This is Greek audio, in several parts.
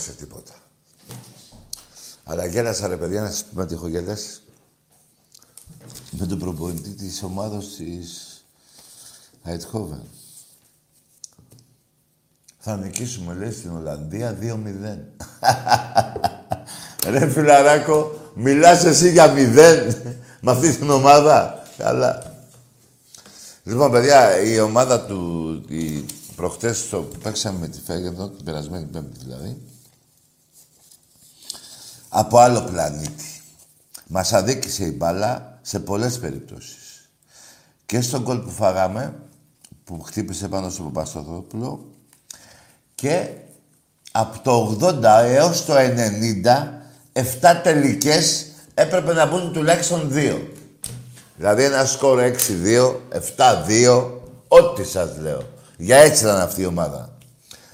φοβάσαι τίποτα. Αλλά γέλασα ρε παιδιά, να σας πούμε τι έχω γελάσει. Με τον προπονητή της ομάδας της Αιτχόβεν. Θα νικήσουμε, λέει, στην Ολλανδία 2-0. Ρε φιλαράκο, μιλάς εσύ για μηδέν με αυτή την ομάδα. Καλά. Λοιπόν, παιδιά, η ομάδα του, η, προχτές το που παίξαμε με τη Φέγεδο, την περασμένη πέμπτη δηλαδή, από άλλο πλανήτη. Μας αδίκησε η μπάλα σε πολλές περιπτώσεις. Και στον κόλ που φάγαμε, που χτύπησε πάνω στο Παπαστοδόπουλο, και από το 80 έως το 90, 7 τελικές έπρεπε να μπουν τουλάχιστον 2. Δηλαδή ένα σκορ 6-2, 7-2, ό,τι σας λέω. Για έτσι ήταν αυτή η ομάδα.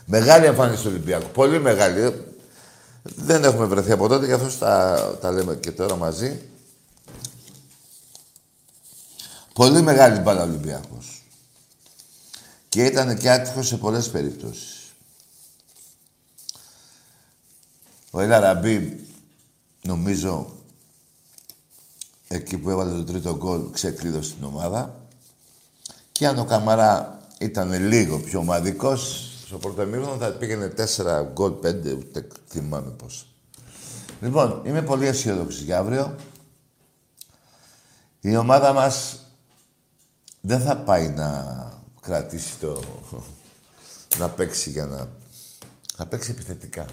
Μεγάλη εμφάνιση του Ολυμπιακού. Πολύ μεγάλη. Δεν έχουμε βρεθεί από τότε, γι' αυτό τα, τα λέμε και τώρα μαζί. Πολύ μεγάλη μπάλα Ολυμπιακός. Και ήταν και άτυχος σε πολλές περιπτώσεις. Ο Ελαραμπή, νομίζω, εκεί που έβαλε το τρίτο γκολ, ξεκλείδωσε την ομάδα. Και αν ο Καμαρά ήταν λίγο πιο ομαδικός, στο πρώτο μήνυμα θα πήγαινε 4 γκολ, 5, ούτε θυμάμαι πώς. Λοιπόν, είμαι πολύ αισιόδοξη για αύριο. Η ομάδα μας δεν θα πάει να κρατήσει το... να παίξει για να... Θα παίξει επιθετικά.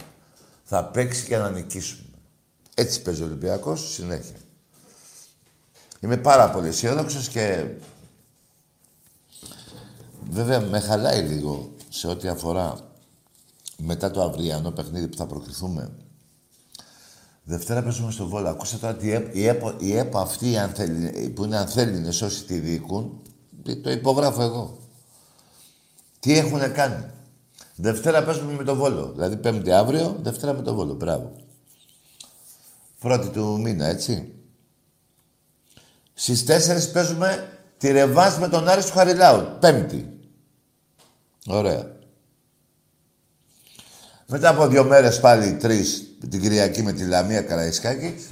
Θα παίξει για να νικήσουμε. Έτσι παίζει ο Ολυμπιακός συνέχεια. Είμαι πάρα πολύ αισιόδοξος και βέβαια με χαλάει λίγο σε ό,τι αφορά μετά το αυριανό παιχνίδι που θα προκριθούμε. Δευτέρα παίζουμε στο Βόλο. Ακούστε τώρα η ΕΠΟ, η ΕΠΟ αυτή που είναι ανθέλινες όσοι τη διοικούν, το υπογράφω εγώ. Τι έχουν κάνει. Δευτέρα παίζουμε με το Βόλο. Δηλαδή πέμπτη αύριο, Δευτέρα με το Βόλο. Μπράβο. Πρώτη του μήνα, έτσι. Στις 4 παίζουμε τη ρεβάς με τον Άρης του Χαριλάου. Πέμπτη. Ωραία. Μετά από δύο μέρες πάλι τρεις την Κυριακή με τη Λαμία Καραϊσκάκη.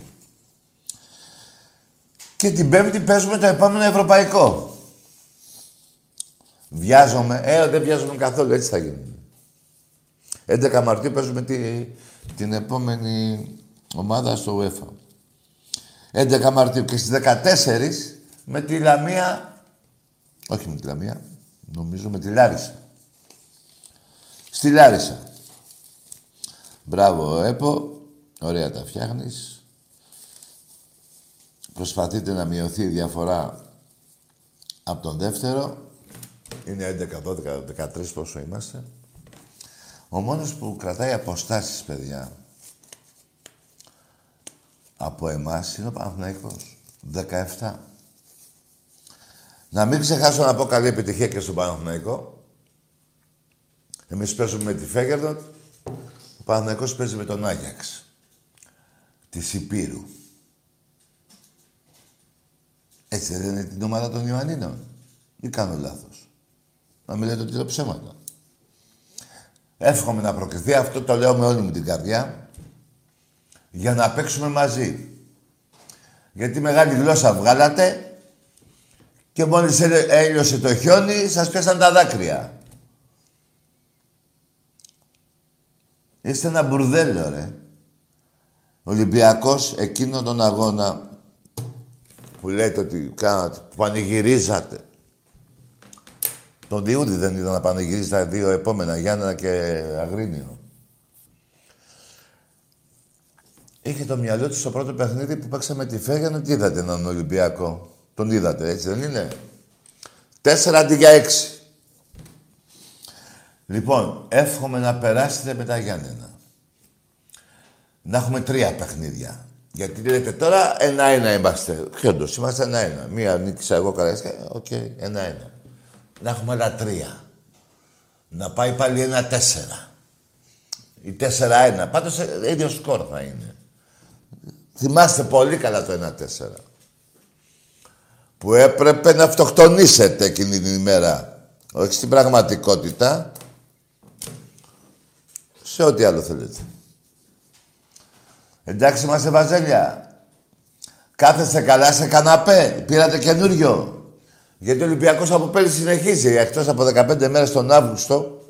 Και την Πέμπτη παίζουμε το επόμενο Ευρωπαϊκό. Βιάζομαι. Ε, δεν βιάζομαι καθόλου. Έτσι θα γίνει. 11 Μαρτίου παίζουμε τη, την επόμενη ομάδα στο UEFA. 11 Μαρτίου και στις 14 με τη Λαμία, όχι με τη Λαμία, νομίζω με τη Λάρισα. Στη Λάρισα. Μπράβο, ΕΠΟ. Ωραία τα φτιάχνεις. Προσπαθείτε να μειωθεί η διαφορά από τον δεύτερο. Είναι 11, 12, 13 πόσο είμαστε. Ο μόνος που κρατάει αποστάσεις, παιδιά, από εμάς είναι ο Παναθηναϊκός. 17. Να μην ξεχάσω να πω καλή επιτυχία και στον Παναθηναϊκό. Εμείς παίζουμε με τη Φέγερντοτ. Ο Παναθηναϊκός παίζει με τον Άγιαξ. Τη Υπήρου. Έτσι δεν είναι την ομάδα των Ιωαννίνων. Ή κάνω λάθος. Να μην λέτε ότι λέω ψέματα. Εύχομαι να προκριθεί. Αυτό το λέω με όλη μου την καρδιά για να παίξουμε μαζί. Γιατί μεγάλη γλώσσα βγάλατε και μόλις έλειωσε το χιόνι, σας πέσαν τα δάκρυα. Είστε ένα μπουρδέλο, ρε. Ολυμπιακός, εκείνο τον αγώνα που λέτε ότι κάνατε, που πανηγυρίζατε. Τον Διούδη δεν είδα να πανηγυρίζει τα δύο επόμενα, Γιάννα και Αγρίνιο. Είχε το μυαλό του στο πρώτο παιχνίδι που παίξαμε τη Φέγγανε. Τι είδατε έναν Ολυμπιακό. Τον είδατε, έτσι δεν είναι; Τέσσερα αντί για έξι. Λοιπόν, εύχομαι να περάσετε με τα Γιάννενα. Να έχουμε τρία παιχνίδια. Γιατί λέτε τώρα ένα-ένα είμαστε. Όντως, είμαστε ένα-ένα. Μία νίκησα εγώ καλά. Οκ, okay, ένα-ένα. Να έχουμε άλλα τρία. Να πάει πάλι ένα τέσσερα. Ή τέσσερα-ένα. Πάντως ε, ίδιο σκορ θα είναι. Θυμάστε πολύ καλά το 1-4. Που έπρεπε να αυτοκτονήσετε εκείνη την ημέρα. Όχι στην πραγματικότητα. Σε ό,τι άλλο θέλετε. Εντάξει είμαστε βαζέλια. Κάθεστε καλά σε καναπέ. Πήρατε καινούριο. Γιατί ο Ολυμπιακός από πέρυσι συνεχίζει. Εκτός από 15 μέρες τον Αύγουστο,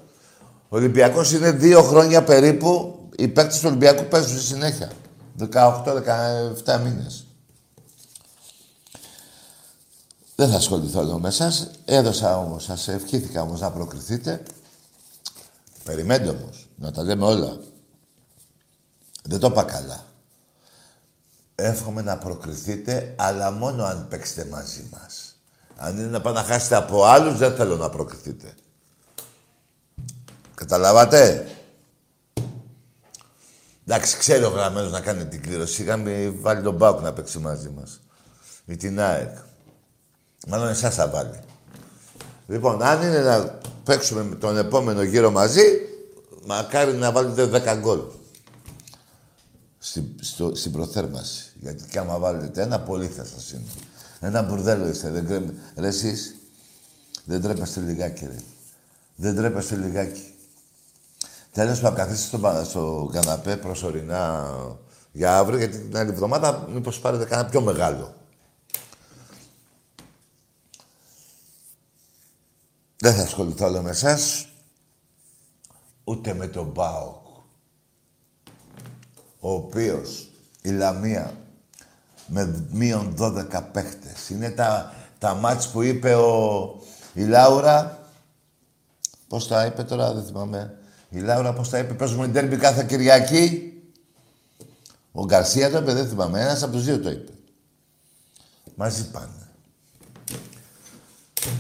ο Ολυμπιακός είναι δύο χρόνια περίπου οι παίκτες του Ολυμπιακού παίζουν στη συνέχεια. 18-17 μήνες. Δεν θα ασχοληθώ εδώ με εσάς. Έδωσα όμως, σας ευχήθηκα όμως να προκριθείτε. Περιμένετε όμως, να τα λέμε όλα. Δεν το είπα καλά. Εύχομαι να προκριθείτε, αλλά μόνο αν παίξετε μαζί μας. Αν είναι να πάνε να χάσετε από άλλους, δεν θέλω να προκριθείτε. Καταλάβατε; Εντάξει, ξέρει ο γραμμένος να κάνει την κλήρωση. Είχαμε βάλει τον Μπάουκ να παίξει μαζί μας. Ή την ΑΕΚ. Μάλλον εσάς θα βάλει. Λοιπόν, αν είναι να παίξουμε τον επόμενο γύρο μαζί, μακάρι να βάλετε 10 γκολ. Στην, στο, στην προθέρμαση. Γιατί και άμα βάλετε ένα, πολύ θα σας είναι. Ένα μπουρδέλο είστε. Δεν Ρε εσείς, δεν τρέπεστε λιγάκι, ρε. Δεν τρέπεστε λιγάκι. Τέλος πάντων, καθίστε στο, στο καναπέ προσωρινά για αύριο, γιατί την άλλη εβδομάδα μήπως πάρετε κανένα πιο μεγάλο. Δεν θα ασχοληθώ άλλο με εσάς, ούτε με τον Μπάοκ, ο οποίος η Λαμία με μείον 12 παίχτες. Είναι τα, τα μάτς που είπε ο, η Λάουρα, πώς τα είπε τώρα, δεν θυμάμαι, η Λάουρα πώς τα είπε, παίζουμε ντέρμπι κάθε Κυριακή. Ο Γκαρσία το είπε, δεν θυμάμαι. Ένας από τους δύο το είπε. Μαζί πάνε.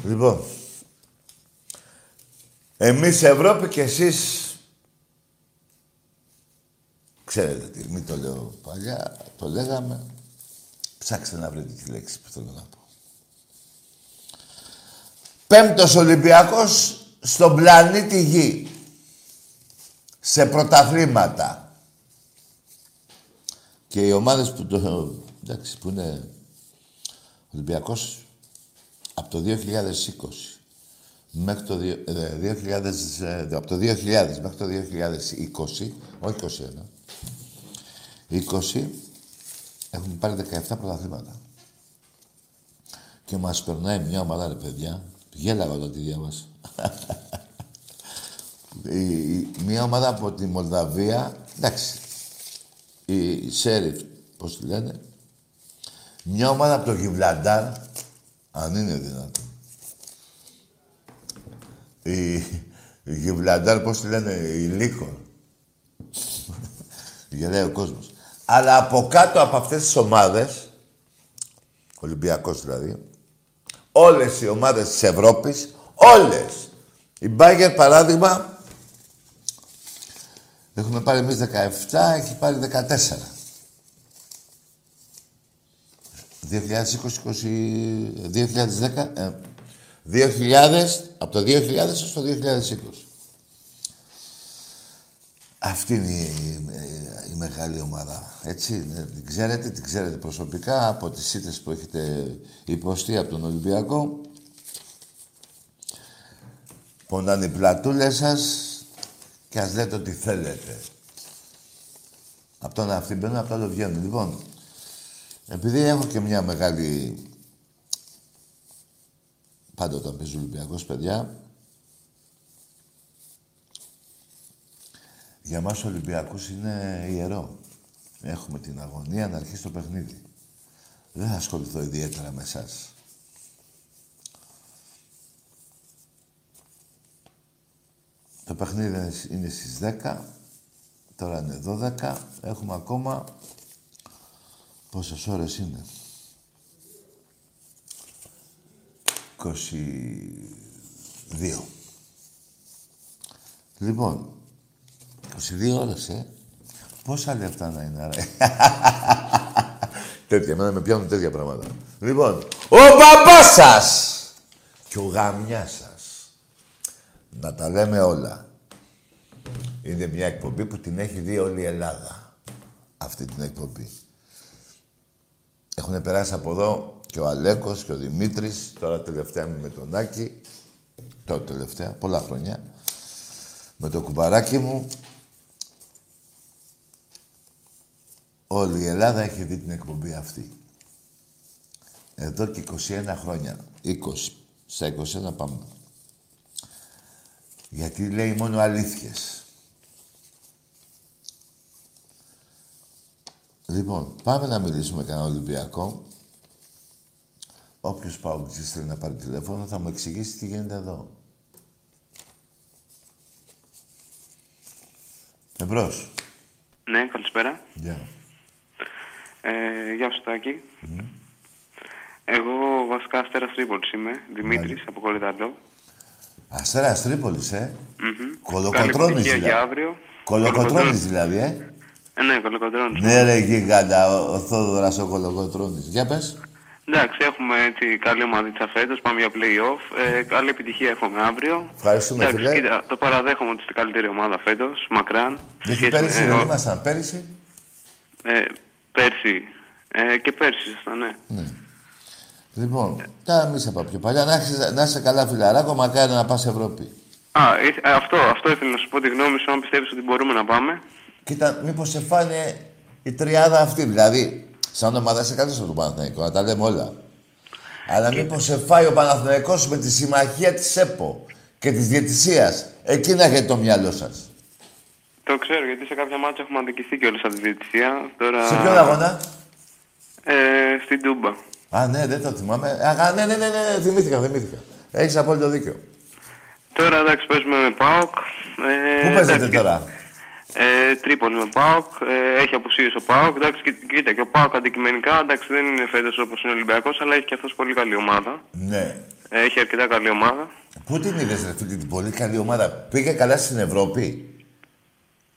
Λοιπόν, εμείς Ευρώπη και εσείς Ξέρετε τι, μην το λέω παλιά, το λέγαμε. Ψάξτε να βρείτε τη λέξη που θέλω να πω. Πέμπτος Ολυμπιακός στον πλανήτη Γη σε πρωταθλήματα. Και οι ομάδες που, το, εντάξει, που είναι Ολυμπιακός από το 2020 μέχρι το 2000, ε, από το 2000 μέχρι το 2020, όχι 21, 20, έχουμε πάρει 17 πρωταθλήματα. Και μας περνάει μια ομάδα, ρε παιδιά, γέλαγα όταν τη διάβασα. η, μια ομάδα από τη Μολδαβία, εντάξει, η Σέριφ, πώς τη λένε, μια ομάδα από το Γιβλαντάρ, αν είναι δυνατόν. Η, η Γιβλαντάρ, πώς τη λένε, η Λίκο. Γελάει ο κόσμος. Αλλά από κάτω από αυτές τις ομάδες, Ολυμπιακός δηλαδή, όλες οι ομάδες της Ευρώπης, όλες. Η Μπάγκερ, παράδειγμα, Έχουμε πάρει εμείς 17, έχει πάρει 14. 2020, 2010, 2000, από το 2000 έως το 2020. Αυτή είναι η, η, μεγάλη ομάδα. Έτσι, την ξέρετε, την ξέρετε προσωπικά από τις σύντες που έχετε υποστεί από τον Ολυμπιακό. Πονάνε οι πλατούλες σας, και ας λέτε ό,τι θέλετε. Από τον αυτή μπαίνουν, από το άλλο βγαίνουν. Λοιπόν, επειδή έχω και μια μεγάλη... Πάντα όταν παίζει Ολυμπιακός, παιδιά, για μας ο Ολυμπιακός είναι ιερό. Έχουμε την αγωνία να αρχίσει το παιχνίδι. Δεν θα ασχοληθώ ιδιαίτερα με εσάς. Το παιχνίδι είναι στις 10. Τώρα είναι 12. Έχουμε ακόμα... Πόσες ώρες είναι; 22. Λοιπόν, 22 ώρες, ε. Πόσα λεφτά να είναι, ρε. τέτοια, εμένα με πιάνουν τέτοια πράγματα. Λοιπόν, ο παπάς σας και ο γαμιάς σας να τα λέμε όλα. Είναι μια εκπομπή που την έχει δει όλη η Ελλάδα. Αυτή την εκπομπή. Έχουν περάσει από εδώ και ο Αλέκος και ο Δημήτρης, τώρα τελευταία με τον Άκη, τώρα τελευταία, πολλά χρόνια, με το κουμπαράκι μου Όλη η Ελλάδα έχει δει την εκπομπή αυτή. Εδώ και 21 χρόνια. 20. Στα 21 πάμε. Γιατί λέει μόνο αλήθειες. Λοιπόν, πάμε να μιλήσουμε κανένα Ολυμπιακό. Όποιος παγκοσμίως θέλει να πάρει τηλέφωνο θα μου εξηγήσει τι γίνεται εδώ. Εμπρός. Ναι, καλησπέρα. Γεια. Ε, γεια σου, Τάκη. Εγώ βασικά Αστέρας Τρίπολης είμαι, Δημήτρης, από Κορυδαλό. Αστέρας Τρίπολης, ε; Μμμ. Κολοκοτρώνης Καλή επιτυχία δηλαδή. για αύριο. Κολοκοτρώνης δηλαδή, ε; Ε, ναι, κολοκοτρώνης. Ναι ρε γίγαντα, ο, ο Θόδωρας ο Κολοκοτρώνης. Για πες. Εντάξει, έχουμε έτσι καλή ομαδίτσα φέτος, πάμε για play-off. Ε, καλή επιτυχία έχουμε αύριο. Ευχαριστούμε, Εντάξει, φίλε. κοίτα, το παραδέχομαι ότι είστε καλύτερη ομάδα φέτος, μακράν. σε Γιατί σχέση πέρυσι με- δεν ήμασταν. Πέρυσι. ε, πέρσι. Ε, και πέρσι ήσασταν, ναι. Λοιπόν, τα εμείς από πιο παλιά. Να, έχεις- να είσαι καλά φιλαράκο, μακάρι να πας Ευρώπη. Α, ήθ- ε, αυτό, αυτό ήθελα να σου πω τη γνώμη σου, αν πιστεύεις ότι μπορούμε να πάμε. Κοίτα, μήπως σε φάνε η τριάδα αυτή. Δηλαδή, σαν ομάδα είσαι καλός από τον Παναθηναϊκό, να τα λέμε όλα. Αλλά μήπως σε φάει ο Παναθηναϊκός με τη συμμαχία της ΕΠΟ και της διαιτησίας. Εκεί να έχετε το μυαλό σας. Το ξέρω, γιατί σε κάποια μάτια έχουμε αδικηθεί και από τη διαιτησία. Τώρα... Σε ποιον αγώνα; Ε, στην Τούμπα. Α, ναι, δεν το θυμάμαι. Α, ναι, ναι, ναι, ναι, θυμήθηκα, θυμήθηκα. Έχεις απόλυτο δίκιο. Τώρα εντάξει, παίζουμε με ΠΑΟΚ. Ε, Πού παίζετε εντάξει, τώρα; Ε, Τρίπολη με ΠΑΟΚ. Ε, έχει απουσίες ο ΠΑΟΚ. Εντάξει, κοί- κοίτα, και ο ΠΑΟΚ αντικειμενικά εντάξει, δεν είναι φέτος όπως είναι ο Ολυμπιακός, αλλά έχει και αυτός πολύ καλή ομάδα. Ναι. Ε, έχει αρκετά καλή ομάδα. Πού την είδες, ρε φίλε, την πολύ καλή ομάδα; Πήγε καλά στην Ευρώπη;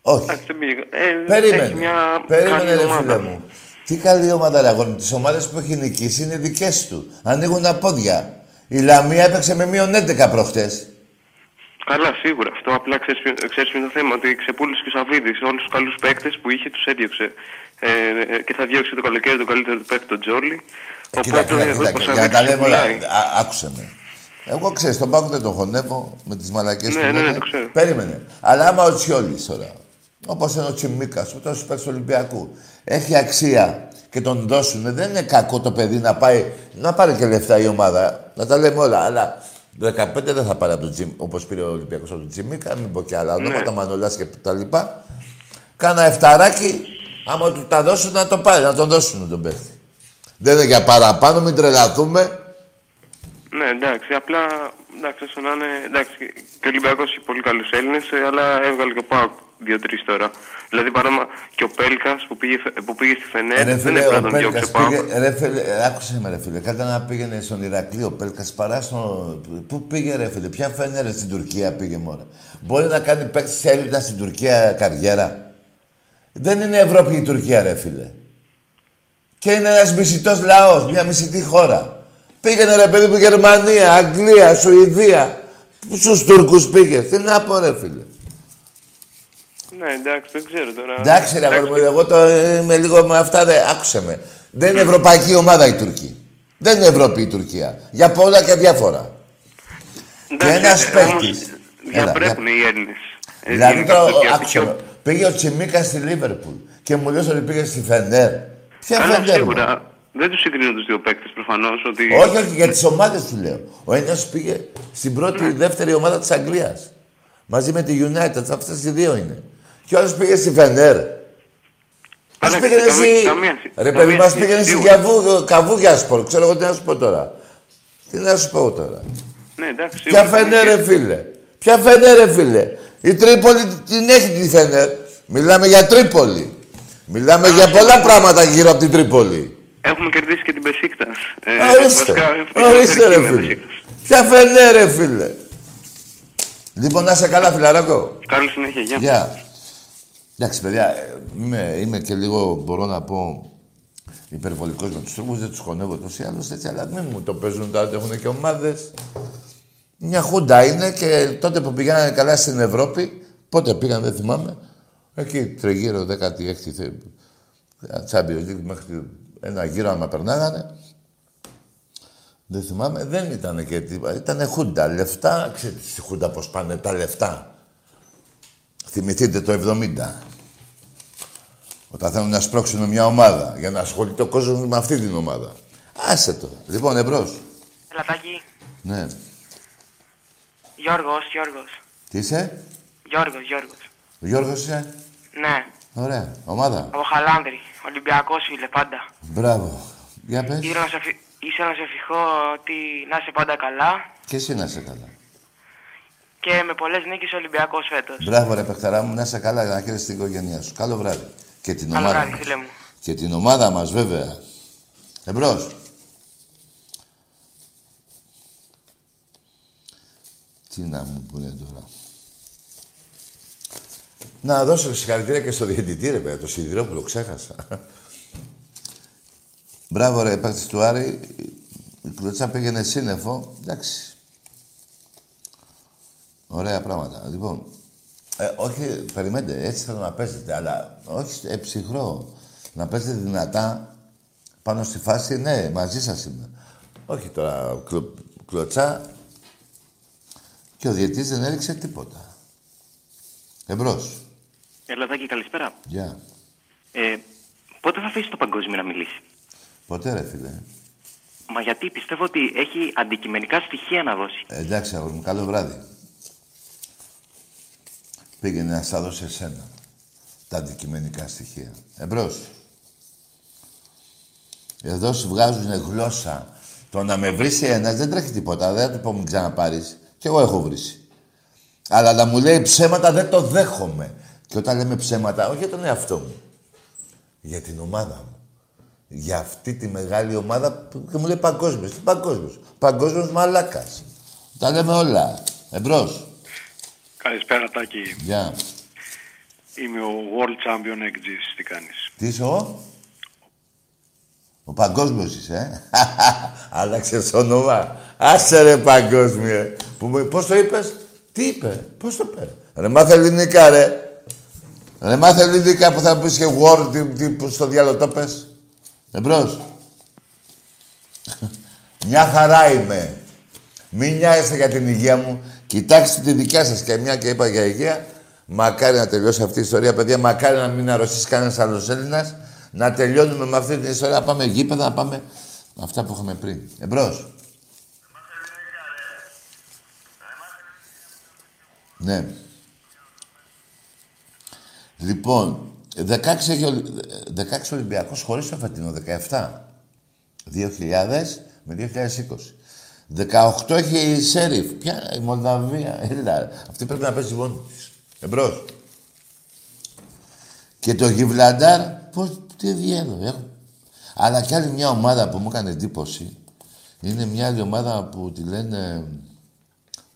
Όχι. Εντάξει, δεν πήγε. Ε, έχει Περίμενε. μια Περίμενε, καλή ρε ομάδα. φίλε μου. Τι καλή ομάδα, ρε αγόρι. Τις ομάδες που έχει νικήσει είναι δικές του. Ανοίγουν τα πόδια. Η Λαμία έπαιξε με μείον 11 προχτές. Καλά, σίγουρα. Αυτό απλά ξέρεις, ποιο- ξέρεις ποιο είναι το θέμα. Ότι ξεπούλησε και ο Σαββίδης όλους τους καλούς παίκτες που είχε, τους έδιωξε. Ε, ε, και θα διώξει το καλοκαίρι τον καλύτερο του παίκτη, τον Τζόλι. Ε, Κοίτα, κοίτα, εδώ κοίτα, ο κοίτα, για να τα Σαββίδης λέμε όλα. ξεπουλάει. Α- Άκουσε με. Εγώ ξέρεις, τον Πάκο δεν τον χωνεύω με τις μαλακές Ναι, του. ναι, ναι, λένε. το ξέρω. Περίμενε. Αλλά άμα ο Τσιόλης τώρα, όπως είναι ο Τσιμίκας, που τόσο παίξει του Ολυμπιακού, έχει αξία και τον δώσουνε, δεν είναι κακό το παιδί να πάει, να πάρει και λεφτά η ομάδα, να τα λέμε όλα, αλλά το 15 δεν θα πάρει από τον Τζιμ, όπως πήρε ο Ολυμπιακός από τον Τσιμίκα, μην πω και άλλα Ναι. ονόματα, Μανολάς και τα λοιπά. Κάνα εφταράκι, άμα του τα δώσουν να το πάρει, να τον δώσουν τον παίχτη. Δεν είναι για παραπάνω, μην τρελαθούμε. Ναι, εντάξει, απλά εντάξει, όσο να είναι. Εντάξει, και ο Ολυμπιακός έχει πολύ καλούς Έλληνες, αλλά έβγαλε και ο Πάοκ δύο-τρεις τώρα. Δηλαδή, παράδειγμα, και ο Πέλκας που πήγε, που πήγε στη Φενέρ Ρε δεν φίλε, έπρεπε ο να τον διώξει Πέλκας ο Πάοκ. πήγε... Ρε φίλε, ε, άκουσε με ρε φίλε. Κάτι να πήγαινε στον Ηρακλή ο Πέλκας παρά στο... Πού πήγε ρε φίλε, ποια φαίνεται στην Τουρκία πήγε μόνο. Μπορεί να κάνει παίκτης Έλληνα στην Τουρκία καριέρα. Δεν είναι Ευρώπη η Τουρκία ρε φίλε. Και είναι ένας μισητός λαός, μια μισητή χώρα. Πήγαινε ρε παιδί μου Γερμανία, Αγγλία, Σουηδία. Πού στους Τούρκους πήγε. Τι να πω ρε φίλε. Ναι, εντάξει, δεν ξέρω τώρα. Εντάξει, ρε αγόρι μου, εγώ το είμαι λίγο με αυτά, ρε, άκουσε με. Δεν είναι ευρωπαϊκή ομάδα η Τουρκία. Δεν είναι Ευρώπη η Τουρκία. Για πολλά και διάφορα. Εντάξει, και ένας ε, παίκτης. όμως, Έλα, Διαπρέπουν οι Έλληνες. Δηλαδή τώρα, άκουσε με. Πήγε ο Τσιμίκα στη Λίβερπουλ και μου λες ότι πήγε στη Φενέρ. Ποια Καλά, Φενέρ, μου; σίγουρα. Δεν τους συγκρίνω τους δύο παίκτες προφανώς. Ότι... Όχι, όχι, για τις ομάδες σου λέω. Ο ένας πήγε στην πρώτη, δεύτερη ομάδα της Αγγλίας. Μαζί με τη United, αυτές οι δύο είναι. Και ο άλλος πήγε στη Φενέρ. Ας Καλά, πήγαινε καμία- εσύ... καμία σχέση. Ρε Καμία παιδί, μας σχέση, πήγαινε εσύ σίγουρα. για βου- καβούκια σπορ. Ξέρω εγώ τι να σου πω τώρα. Τι να σου πω τώρα. Ναι, εντάξει. Ποια σίγουρα, Φενέρ, καμία ρε φίλε. Ποια Φενέρ, ρε φίλε. Η Τρίπολη την έχει τη Φενέρ. Μιλάμε για Τρίπολη. Μιλάμε για πολλά πράγματα γύρω από την Τρίπολη. Έχουμε κερδίσει και την Πεσίκτα. Ορίστε. Ορίστε, ρε φίλε. Ποια Φενέρ, ρε φίλε. Λοιπόν, να είσαι καλά, φιλαράκο. Καλή συνέχεια, γεια. Γεια. Εντάξει, παιδιά, ε, είμαι, είμαι και λίγο, μπορώ να πω, υπερβολικός με τους τρόπους, δεν τους χωνεύω τόσο ή άλλως έτσι, αλλά μην μου το παίζουν τώρα, ότι έχουν και ομάδες. Μια χούντα είναι και τότε που πηγαίνανε καλά στην Ευρώπη, πότε πήγαν, δεν θυμάμαι, εκεί τριγύρω 16η θε... Champions League μέχρι ένα γύρο άμα περνάγανε. Δεν θυμάμαι, δεν ήταν και τίποτα. Ήταν χούντα. Λεφτά, ξέρετε στη χούντα πώς πάνε τα λεφτά. Θυμηθείτε το 70. Όταν θέλουν να σπρώξουν μια ομάδα για να ασχολείται ο κόσμος με αυτή την ομάδα. Άσε το. Λοιπόν, εμπρός. Ελατάκι. Ναι. Γιώργος, Γιώργος. Τι είσαι, Γιώργος, Γιώργος. ο Γιώργος είσαι; Ναι, Ωραία. Ομάδα; από Χαλάνδρη. Ολυμπιακός φίλε, πάντα. Μπράβο. Για πες. Ήθελα να σε, ευχη- ήθελα να σε ευχηθώ ότι να είσαι πάντα καλά Και εσύ να είσαι καλά. Και με πολλές νίκες ο Ολυμπιακός φέτος. Μπράβο, ρε παιχταρά μου, να είσαι καλά για να χαίρεσαι την οικογένειά σου. Καλό βράδυ. Και την Καλό ομάδα βράδυ, μας. φίλε μου. Και την ομάδα μας, βέβαια. Εμπρός. Τι να μου πούνε τώρα. Να δώσω συγχαρητήρια και στο διαιτητή, ρε παιδιά, το Σιδηρόπουλο, ξέχασα. Μπράβο, ρε, παίκτης του Άρη. Η κλωτσά πήγαινε σύννεφο. Εντάξει. Ωραία πράγματα. Λοιπόν, ε, όχι, περιμένετε, έτσι θέλω να παίζετε, αλλά όχι ε, ψυχρό. Να παίζετε δυνατά πάνω στη φάση, ναι, μαζί σας είμαι. Όχι τώρα κλω, κλωτσά και ο διετής δεν έριξε τίποτα. Εμπρός. Ελαδάκη, καλησπέρα. Γεια. Ε, πότε θα αφήσει το παγκόσμιο να μιλήσει; Ποτέ ρε φίλε. Μα γιατί πιστεύω ότι έχει αντικειμενικά στοιχεία να δώσει. Ε, εντάξει, αγόρι μου, καλό βράδυ. Πήγαινε να στα δώσει εσένα τα αντικειμενικά στοιχεία. Εμπρός. Εδώ σου βγάζουν γλώσσα. Το να με βρεις ένας δεν τρέχει τίποτα. Δεν θα του πω μου ξαναπάρεις. Κι εγώ έχω βρει. Αλλά να μου λέει ψέματα δεν το δέχομαι. Και όταν λέμε ψέματα, όχι για τον εαυτό μου. Για την ομάδα μου. Για αυτή τη μεγάλη ομάδα που και μου λέει παγκόσμιος. Τι παγκόσμιος; Παγκόσμιος μαλάκας. Τα λέμε όλα. Εμπρός. Καλησπέρα Τάκη. Γεια. Είμαι ο World Champion Exis. Τι κάνεις; Τι είσαι ο; Ο παγκόσμιος είσαι, ε. Άλλαξες όνομα. Άσε ρε παγκόσμιε. Που, μου- πώς το είπες; Τι είπε; Πώς το είπε; Ρε μάθε ελληνικά ρε. Ρε μάθε ελληνικά που θα πεις και word, τι, τι, που στο διάλογο το πες. Εμπρός. Μια χαρά είμαι. Μην νοιάζεστε για την υγεία μου. Κοιτάξτε τη δικιά σας και μια και είπα για υγεία. Μακάρι να τελειώσει αυτή η ιστορία, παιδιά. Μακάρι να μην αρρωστήσει κανένας άλλος Έλληνας. Να τελειώνουμε με αυτή την ιστορία. Να πάμε γήπεδα, να πάμε με αυτά που είχαμε πριν. Εμπρός. Ναι. Λοιπόν, 16, έχει ο- 16 Ολυμπιακός χωρίς το φετινό, 17. 2000 με 2020. 18 έχει η Σέριφ. Ποια, η Μολδαβία. Έλα, αυτή πρέπει να παίζει μόνη της. Εμπρός. Και το Γιβλαντάρ, πώς, τι διέλο, έχω. Αλλά κι άλλη μια ομάδα που μου έκανε εντύπωση, είναι μια άλλη ομάδα που τη λένε...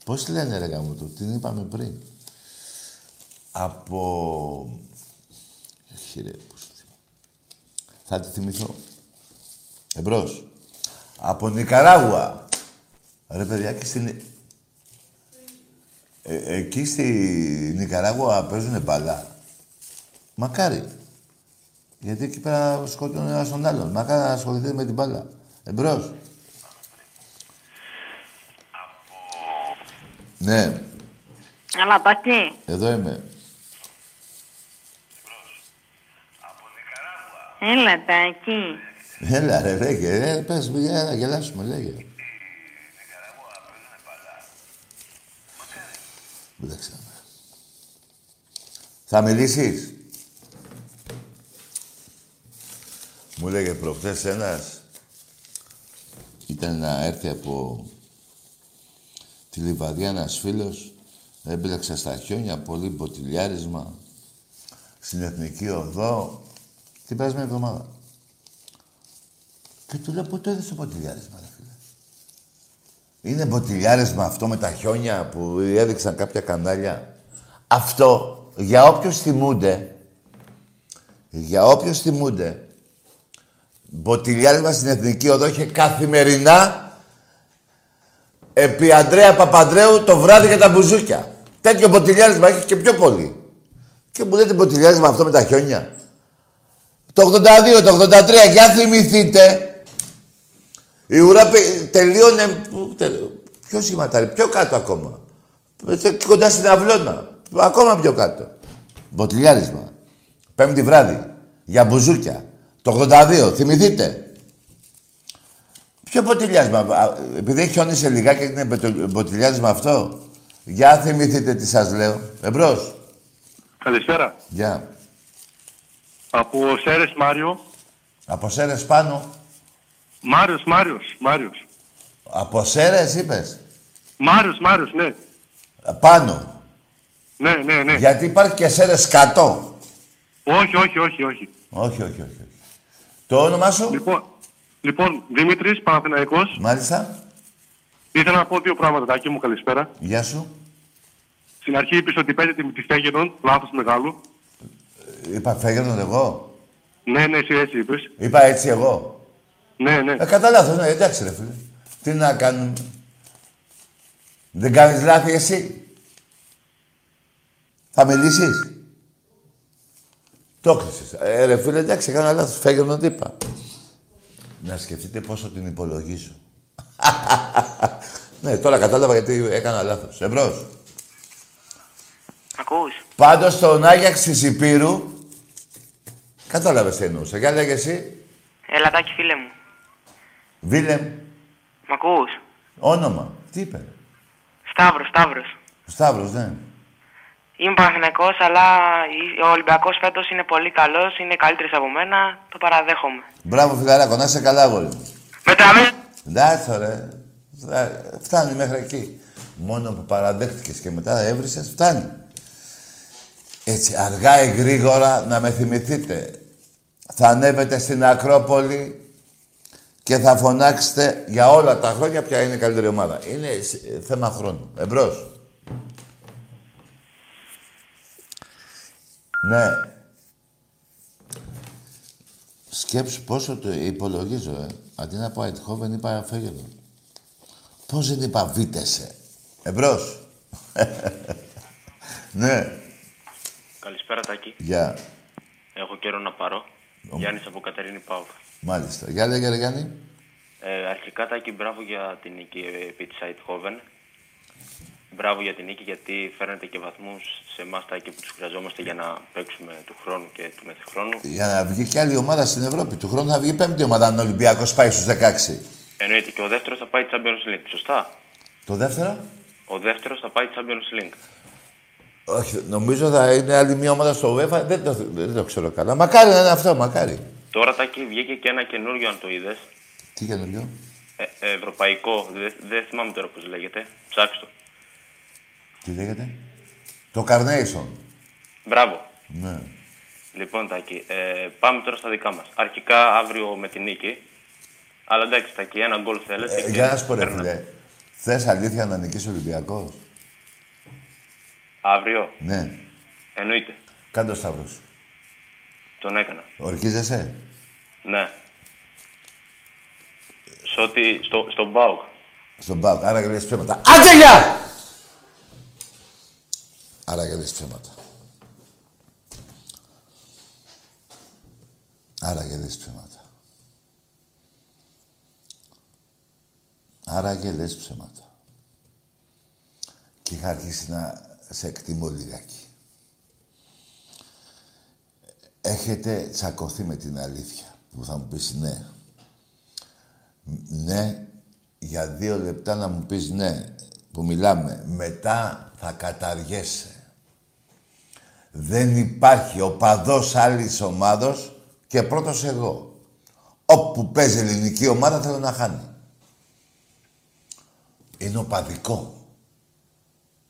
Πώς τη λένε ρε γάμο του, την είπαμε πριν. Από... Όχι ρε, πώς τη θυμάμαι. Θα τη θυμηθώ. Εμπρός. Από Νικαράγουα. Ρε παιδιά, και στην... Ε, εκεί στη Νικαράγουα παίζουνε μπαλά. Μακάρι. Γιατί εκεί πέρα σκοτώνουν ένας τον άλλον. Μακάρι να ασχοληθείτε με την μπάλα. Εμπρός. Ναι, Έλα, Τάκη. εδώ είμαι. Έλα, Τάκη. Έλα ρε, λέγε. Ε, πες, για να γελάσουμε, λέγε. Εντάξει. Θα μιλήσεις. Μου λέγε προχθές ένας ήταν να έρθει από τη Λιβαδιά ένας φίλος έμπλεξε στα χιόνια πολύ μποτιλιάρισμα στην Εθνική Οδό την περασμένη εβδομάδα. Και του λέω πότε έδωσε το μποτιλιάρισμα, ρε φίλε. Είναι μποτιλιάρισμα αυτό με τα χιόνια που έδειξαν κάποια κανάλια. Αυτό για όποιους θυμούνται, για όποιους θυμούνται, μποτιλιάρισμα στην Εθνική Οδό είχε καθημερινά επί Αντρέα Παπαντρέου το βράδυ για τα μπουζούκια. Τέτοιο μποτιλιάρισμα έχει και πιο πολύ. Και μου λέτε μποτιλιάρισμα αυτό με τα χιόνια. Το 82, το 83, για θυμηθείτε. Η ουρά πε- τελείωνε... πού τε- Ποιο σχηματάρι, πιο κάτω ακόμα. Ε, Κοντά στην αυλώνα. Ακόμα πιο κάτω. Μποτιλιάρισμα. Πέμπτη βράδυ. Για μπουζούκια. Το 82, θυμηθείτε; Ποιο ποτηλιάσμα, α, επειδή έχει χιόνισε λιγάκι είναι μπετο- ποτηλιάσμα αυτό. Για θυμηθείτε τι σας λέω. Εμπρός. Καλησπέρα. Γεια. Από Σέρες Μάριο. Από Σέρες πάνω. Μάριος, Μάριος, Μάριος. Από Σέρες είπες; Μάριος, Μάριος, ναι. Πάνω. Ναι, ναι, ναι. Γιατί υπάρχει και Σέρες κατώ. Όχι, όχι, όχι, όχι. Όχι, όχι, όχι. όχι. Το όνομά σου; Λοιπόν, λοιπόν Δημήτρης, Παναθηναϊκός. Μάλιστα. Ήθελα να πω δύο πράγματα, Τάκη μου, καλησπέρα. Γεια σου. Στην αρχή είπες ότι παίζετε με τη Φέγενον, λάθος μεγάλο. Είπα φέγγερνον εγώ. Ναι, ναι, εσύ έτσι είπες. Είπα έτσι εγώ. Ναι, ναι. Ε, κατά λάθος, ναι, εντάξει ρε φίλε. Τι να κάνουμε. Δεν κάνεις λάθη εσύ. Θα μιλήσεις. Το κλείσες. Ε, ρε φίλε, εντάξει, έκανα λάθος. Φέγγερνον τι είπα. Να σκεφτείτε πόσο την υπολογίζω. ναι, τώρα κατάλαβα γιατί έκανα λάθος. Εμπρός. Ακούς. Πάντως στον Άγιαξ της Υπήρου, κατάλαβες τι εννοούσα. Για λέγε εσύ, Έλα, Τάκη, φίλε μου. Βίλεμ, Μ' ακούς; όνομα. Τι είπε; Σταύρος, Σταύρος. Ο Σταύρος, ναι. Είμαι Παναθηναϊκός, αλλά ο Ολυμπιακός φέτος είναι πολύ καλός, είναι καλύτερος από μένα, το παραδέχομαι. Μπράβο, φιλαράκο, να είσαι καλά, αγόρι μου. Με τραβέ... Εντάξει, ρε. Φτα- Φτάνει μέχρι εκεί. Μόνο που παραδέχτηκες και μετά έβρισες, φτάνει. Έτσι, αργά ή γρήγορα να με θυμηθείτε. Θα ανέβετε στην Ακρόπολη και θα φωνάξετε για όλα τα χρόνια ποια είναι η καλύτερη ομάδα. Είναι ε, θέμα χρόνου. Εμπρός. Ναι. Σκέψου πόσο το υπολογίζω, ε. Αντί να πω Αιτχόβεν, είπα Φέγελο. Πώς δεν είπα Βίτεσε. Εμπρός. ναι. Καλησπέρα Τάκη. Γεια. Έχω καιρό να πάρω. Γιάννης από Κατερίνη Πάουκ. Μάλιστα. Γεια λέγε, ρε Γιάννη. Ε, αρχικά Τάκη, μπράβο για την νίκη ε, επί της Eindhoven. Μπράβο για την νίκη γιατί φέρνετε και βαθμούς σε εμάς Τάκη που τους χρειαζόμαστε για να παίξουμε του χρόνου και του μεθυχρόνου. Για να βγει και άλλη ομάδα στην Ευρώπη. Του χρόνου θα βγει πέμπτη ομάδα αν ο Ολυμπιακός πάει στους 16. Εννοείται και ο δεύτερος θα πάει Champions League, σωστά; Το δεύτερο; Ο δεύτερος θα πάει Champions League. Όχι, νομίζω θα είναι άλλη μια ομάδα στο UEFA. Δεν το, δεν το ξέρω καλά. Μακάρι να είναι αυτό, μακάρι. Τώρα Τάκη βγήκε και ένα καινούριο αν το είδες. Τι καινούριο; Ε, ε, ευρωπαϊκό, δεν δεν θυμάμαι τώρα πώς λέγεται. Ψάξτε το. Τι λέγεται; Το Carnation. Μπράβο. Ναι. Λοιπόν, Τάκη, ε, πάμε τώρα στα δικά μας. Αρχικά αύριο με την νίκη. Αλλά εντάξει, Τάκη, ένα γκολ θέλετε. Ε, και για να σου πω, ρε παίρνετε. φίλε. Θες αλήθεια να νικήσεις ο Ολυμπιακός; Αύριο, Ναι. εννοείται. Κάντε το Σταύρος σου. Τον έκανα. Ορκίζεσαι; Ναι. Σε ό,τι, στο, στον Μπάουκ. Στον Πάοκ. Άρα και λες ψέματα. Άντε γεια! Άρα και λες ψέματα. Άρα και λες ψέματα. Άρα και λες ψέματα. Και είχα αρχίσει να σε εκτιμώ λιγάκι. Έχετε τσακωθεί με την αλήθεια. Που θα μου πεις ναι. Ναι, για δύο λεπτά να μου πεις ναι, που μιλάμε. Μετά θα καταργέσαι. Δεν υπάρχει οπαδός άλλης ομάδος και πρώτος εγώ. Όπου παίζει ελληνική ομάδα θέλω να χάνει. Είναι οπαδικό.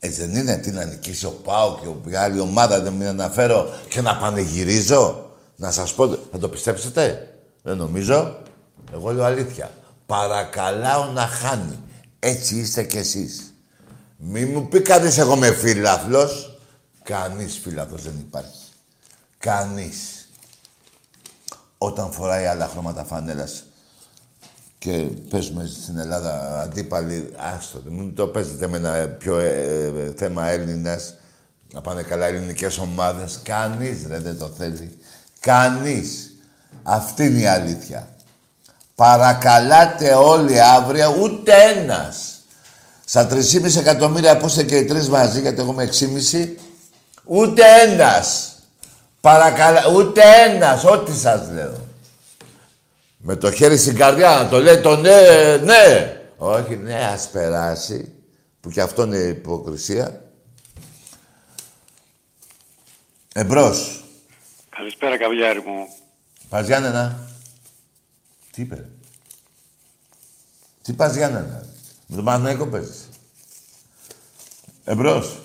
Έτσι δεν είναι, τι να νικήσει ο Πάο και η άλλη ομάδα, δεν μην αναφέρω και να πανηγυρίζω. Να σας πω, θα το πιστέψετε; Δεν νομίζω. Εγώ λέω αλήθεια. Παρακαλάω να χάνει. Έτσι είστε κι εσείς. Μη μου πει κανείς εγώ είμαι φίλαθλος. Κανείς φίλαθλος δεν υπάρχει. Κανείς. Όταν φοράει άλλα χρώματα φανέλας και παίζουμε στην Ελλάδα αντίπαλοι, άστο, μην το παίζετε με ένα πιο ε, ε, θέμα Έλληνας, να πάνε καλά ελληνικές ομάδες. Κανείς ρε, δεν το θέλει. Κανείς. Αυτή είναι η αλήθεια. Παρακαλάτε όλοι αύριο, ούτε ένας. Στα 3,5 εκατομμύρια που είστε και οι τρεις μαζί, γιατί εγώ είμαι 6,5, ούτε ένας. Παρακαλώ, ούτε ένας, ό,τι σας λέω. Με το χέρι στην καρδιά να το λέει το ναι, ναι. Όχι, ναι, ας περάσει. Που και αυτό είναι υποκρισία. Εμπρός. Καλησπέρα, καβλιάρι μου. Πας Γιάννενα. Τι είπε. ρε; Τι πας Γιάννενα. Με τον Παναθηναϊκό παίζεις. Εμπρός.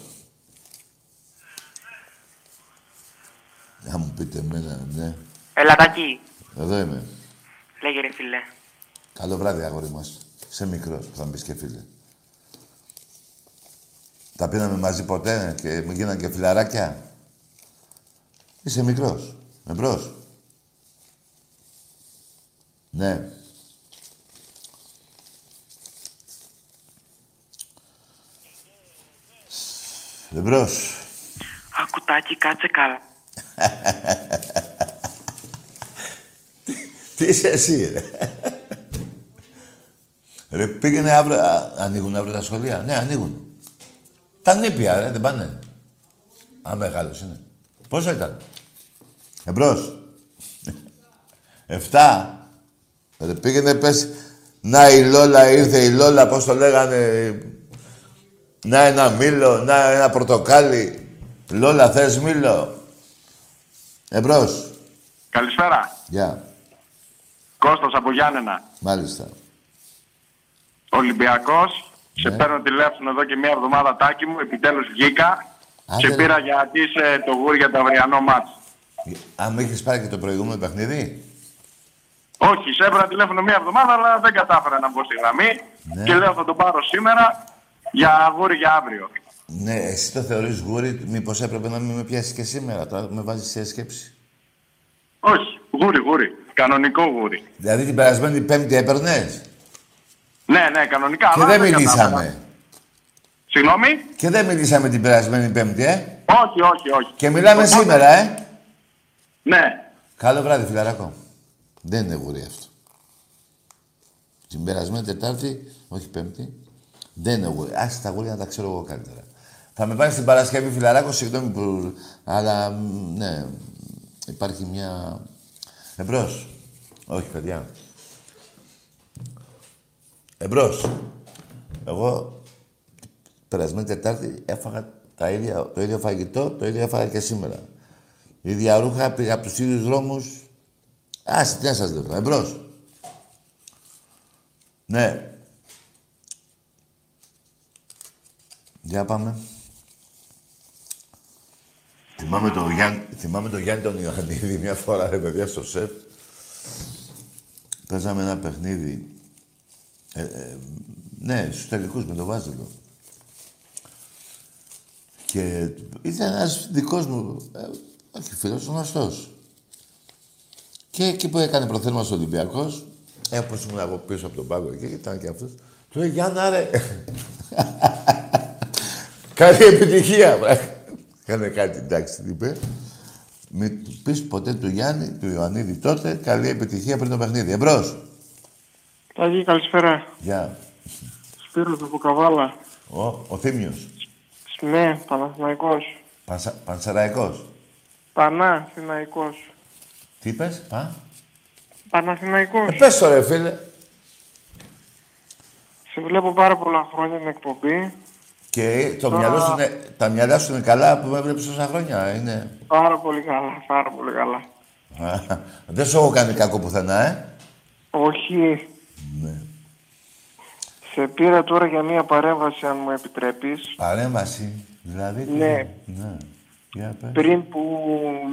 Να μου πείτε εμένα, ναι. Ελατακή. Εδώ είμαι. Λέγε ρε φίλε. Καλό βράδυ, αγόρι μας. Είσαι μικρός, θα μου πεις και φίλε. Τα πίναμε μαζί ποτέ και μου γίνανε και φιλαράκια. Είσαι μικρός. Εμπρός. Ναι. Εμπρός. Ακουτάκι, κάτσε καλά. Τι είσαι εσύ, ρε. Ρε, πήγαινε αύριο... Α, ανοίγουν αύριο τα σχολεία. Ναι, ανοίγουν. Τα νήπια, ρε, δεν πάνε. Α, μεγάλος είναι. Πόσο ήταν; Εμπρός. Εφτά. Ρε, πήγαινε πες... Να η Λόλα ήρθε, η Λόλα, πώς το λέγανε... Να ένα μήλο, να ένα πορτοκάλι. Λόλα, θες μήλο. Εμπρός. Καλησπέρα. Γεια. Κώστας από Γιάννενα. Μάλιστα. Ολυμπιακός. Σε Ναι. παίρνω τηλέφωνο εδώ και μία εβδομάδα τάκι μου. Επιτέλους βγήκα. Άντε, σε ρε. πήρα γιατί είσαι το γούρι για το αυριανό μάτς. Αν με έχεις πάρει και το προηγούμενο παιχνίδι; Όχι, σε έπαιρνα τηλέφωνο μία εβδομάδα, αλλά δεν κατάφερα να μπω στη γραμμή. Ναι. Και λέω θα τον πάρω σήμερα για γούρι για αύριο. Ναι, εσύ το θεωρείς γούρι, μήπως έπρεπε να μην με πιάσεις και σήμερα, τώρα με βάζεις σε σκέψη. Όχι, γούρι, γούρι. Κανονικό γούρι. Δηλαδή την περασμένη πέμπτη έπαιρνες; Ναι, ναι, κανονικά. και αλλά δεν κατάφερα. μιλήσαμε. Συγγνώμη; Και δεν μιλήσαμε την περασμένη πέμπτη, ε; Όχι, όχι, όχι. Και μιλάμε Οπότε- σήμερα, ε; Ναι. Καλό βράδυ, φιλαράκο. Δεν είναι γούρι αυτό. Την περασμένη Τετάρτη, όχι Πέμπτη, δεν είναι γούρι. Άσε τα γούρια να τα ξέρω εγώ καλύτερα. Θα με πάρεις στην Παρασκευή, φιλαράκο, συγγνώμη που... Αλλά, μ, ναι, υπάρχει μια... Εμπρός. Όχι, παιδιά. Εμπρός. Εγώ, περασμένη Τετάρτη, έφαγα τα ίδια, το ίδιο φαγητό, το ίδιο έφαγα και σήμερα. ίδια ρούχα, πήγα από τους ίδιους δρόμους. Άσε, τι να σας λέω, τώρα, εμπρός. Ναι. Για πάμε. Θυμάμαι τον Γιάννη, θυμάμαι τον Γιάννη τον Ιωαννίδη μια φορά, ρε παιδιά, στο σεφ. Παίζαμε ένα παιχνίδι. Ε, ε, ναι, στους τελικούς με τον Βάζελο. Και ήταν ένας δικός μου, ε, όχι φίλος, γνωστός. Και εκεί που έκανε προθέρμανση ο Ολυμπιακός, ε, όπως ήμουν εγώ πίσω από τον πάγκο εκεί, ήταν και αυτός, του λέει Γιάννα ρε. Καλή επιτυχία, βρε. Κάνε κάτι, εντάξει, τι είπε. Μην του πεις ποτέ του Γιάννη, του Ιωαννίδη τότε, καλή επιτυχία πριν το παιχνίδι. Εμπρός. Ταγί, καλησπέρα. Γεια. Σπύρος από Καβάλα. Ο, ο Θήμιος. Ναι, Παναθηναϊκός. Πανσα, Πανσεραϊκός. Πανά, Θηναϊκός. Τι είπες, πα; Παναθηναϊκός. Ε, πες το ρε φίλε. Σε βλέπω πάρα πολλά χρόνια την εκπομπή. Και το Τώρα- μυαλό σου είναι, τα μυαλά σου είναι καλά που με βλέπεις τόσα χρόνια. Είναι... Πάρα πολύ καλά, πάρα πολύ καλά. Δεν σου έχω κάνει κακό πουθενά, ε; Όχι. Ναι. Σε πήρα τώρα για μία παρέμβαση, αν μου επιτρέπεις. Παρέμβαση. Δηλαδή. τι- Ναι. ναι. Για πες. Πριν που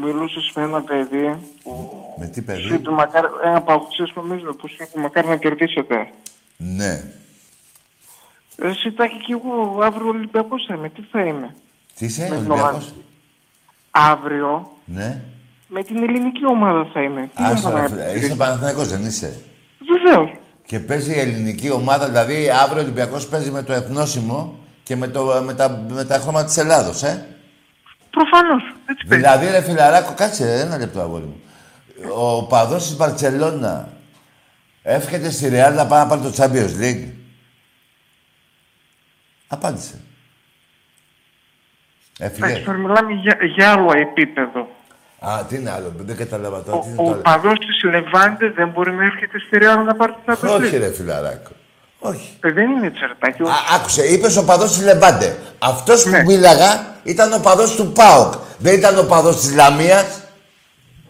μιλούσες με ένα παιδί, που Με τι σου παιδί. είπε μακάρι, ένα παγκοσμίος νομίζω, που σου είπε μακάρι να κερδίσετε. Ναι. Εσύ τα και εγώ αύριο Ολυμπιακός θα είμαι. Τι θα είμαι; Τι είσαι, Με την Ολυμπιακός; ομάδα. Αύριο Ναι. με την ελληνική ομάδα θα είμαι. Τι Άστο, να ρε φίλε. Είσαι Παναθηναϊκός, δεν είσαι; Βεβαίως. Και παίζει η ελληνική ομάδα, δηλαδή αύριο ο Ολυμπιακός παίζει με το εθνόσημο και με, το, με, τα, με τα χρώματα της Ελλάδος, ε; Προφανώς. Έτσι παίζει. Δηλαδή, ρε φιλαράκο, κάτσε ένα λεπτό αγόρι μου. Ο παδός της Μπαρτσελώνα εύχεται στη Ρεάλ να πάει να πάρει το Champions League. Απάντησε. Εντάξει, Έφυγε. τώρα μιλάμε για, για άλλο επίπεδο. Α, τι είναι άλλο, δεν κατάλαβα τώρα. Ο, τι είναι ο το άλλο. παδός της Λεβάντε δεν μπορεί να έρχεται στη Ρεάλ να πάρει την Champions Όχι League. ρε φιλαράκο. Όχι. Ε, δεν είναι έτσι, Ρετάκη. Α, άκουσε, είπες ο παδό της Λεβάντε. Αυτός που μίλαγα ήταν ο παδό του ΠΑΟΚ. Δεν ήταν ο παδό της Λαμίας.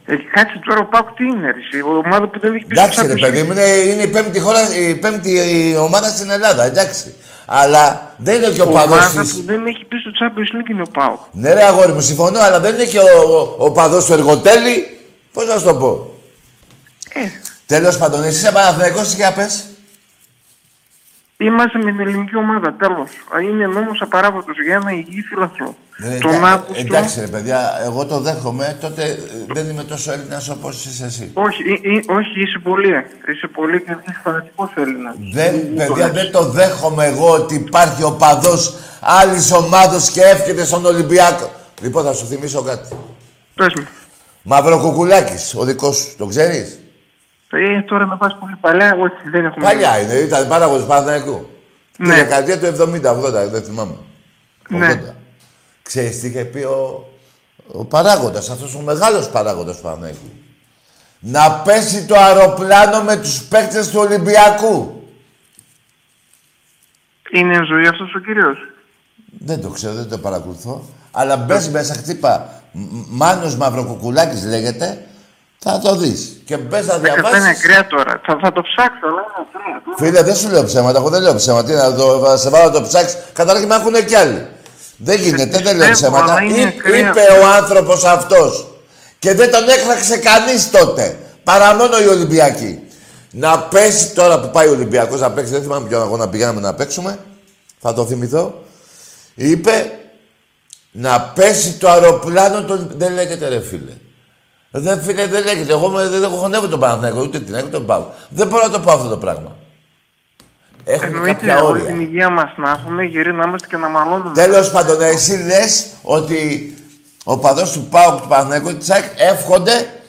Ε, κάτσε τώρα ο Πάκου τι είναι, ρε. Η ομάδα που δεν έχει πει Εντάξει, ρε παιδί μου, είναι, είναι η, πέμπτη χώρα, η πέμπτη η ομάδα στην Ελλάδα, εντάξει. Αλλά δεν είναι και ο παδός ομάδα τη. που δεν έχει πει στο Champions League είναι ο Πάουκ. Ναι, ρε αγόρι μου, συμφωνώ, αλλά δεν είναι και ο, ο, ο παδός του εργοτέλη. Πώς να σου το πω; Ε. Τέλος πάντων, εσύ είσαι Παναθηναϊκός και πες; Είμαστε με την ελληνική ομάδα, τέλος. Είναι νόμος απαράβατος για ένα υγιή φιλαθλό. Ε, Τον εντά- Αύγουστο. Εντάξει, ρε παιδιά, εγώ το δέχομαι. Τότε ε, δεν είμαι τόσο Έλληνας όπως είσαι εσύ. Όχι, ε, ε, όχι, είσαι πολύ. Είσαι πολύ και είσαι φανατικός Έλληνας. Δεν, παιδιά, δεν το δέχομαι εγώ ότι υπάρχει ο παδός άλλης ομάδα και εύχεται στον Ολυμπιακό. Λοιπόν, θα σου θυμίσω κάτι. Πες μου. Μαυροκουκουλάκης, ο δικός σου, το ξέρεις; Ε, τώρα με πα πολύ παλιά, όχι, δεν έχουμε. Παλιά είναι, ήταν παράγοντας του Παναθηναϊκού. Ναι. Τη δεκαετία του 70-80, δεν θυμάμαι. Ναι. 80. Ξέρεις τι είχε πει ο, ο παράγοντας, αυτός ο μεγάλος παράγοντας του Παναθηναϊκού. Να πέσει το αεροπλάνο με τους παίκτες του Ολυμπιακού. Είναι εν ζωή αυτός ο κύριος. Δεν το ξέρω, δεν το παρακολουθώ. Αλλά μπες μέσα, χτύπα. Μ- Μάνος Μαυροκουκουλάκης λέγεται. Θα το δεις. Και μπες να Αυτά είναι διαβάσεις. ακραία τώρα. Θα, θα το ψάξω, αλλά είναι ακραία. τώρα. Φίλε, δεν σου λέω ψέματα. Εγώ δεν λέω ψέματα. Τι να το, θα σε βάλω να το ψάξεις. Καταρχήν με ακούνε κι άλλοι. Δεν γίνεται, δεν λέω πιστεύω, ψέματα. αλλά είναι Εί- ακραία είπε αυτό. ο άνθρωπος αυτός. Και δεν τον έκραξε κανείς τότε. Παρά μόνο οι Ολυμπιακοί. Να πέσει τώρα που πάει ο Ολυμπιακός να παίξει, δεν θυμάμαι ποιον αγώνα πηγαίναμε να παίξουμε. Θα το θυμηθώ. Είπε να πέσει το αεροπλάνο. Τον... Δεν λέγεται ρε φίλε. Δεν φίλε, δεν λέγεται. Εγώ με- δεν έχω χωνεύει τον Παναθηναϊκό, ούτε την έχω τον πάω. Δεν μπορώ να το πω αυτό το πράγμα. Έχουμε Εννοείται κάποια όλη όρια. την υγεία μας να έχουμε, γεροί να είμαστε και να μαλώνουμε. Τέλος πάντων, εσύ λες ότι ο παδός του ΠΑΟΚ του Παναθηναϊκού της ΑΕΚ εύχονται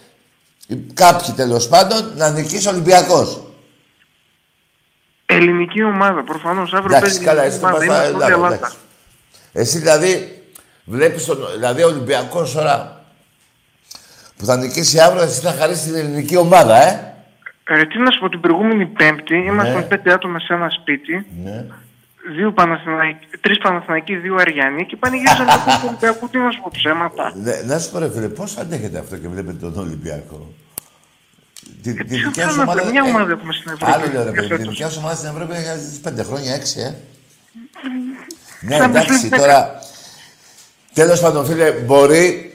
οι- κάποιοι τέλος πάντων να νικήσει ο Ολυμπιακός. Ελληνική ομάδα, προφανώς. Αύριο Εντάξει, παίζει καλά, ελληνική εσύ το πας ομάδα. στα Είμαστε όλη Ελλάδα. Ελλάδα. εντάξει. Εσύ δηλαδή βλέπεις τον δηλαδή ο Ολυμπιακός τώρα που θα νικήσει αύριο, εσύ θα χαρίσεις την ελληνική ομάδα, ε; Ε, τι να σου πω, την προηγούμενη Πέμπτη ήμασταν Ναι. πέντε άτομα σε ένα σπίτι. Ναι. Δύο Παναθηναϊκοί, τρεις Παναθηναϊκοί, δύο Αριανοί και πανηγύρισαν τον Ολυμπιακό. Τι να σου πω, ψέματα. Ναι, να σου πω ρε φίλε, πώς αντέχετε αυτό και βλέπετε τον Ολυμπιακό; Τη, τη ποιο δικιά σου κάνουμε, ομάδα... μια ομάδα έχουμε στην Ευρώπη. Άλλο λέω ρε Για παιδί, τη φέτος. δικιά σου ομάδα στην Ευρώπη έχει πέντε χρόνια, έξι, ε. ναι, Σαν εντάξει, να τώρα... Τέλος πάντων, φίλε, μπορεί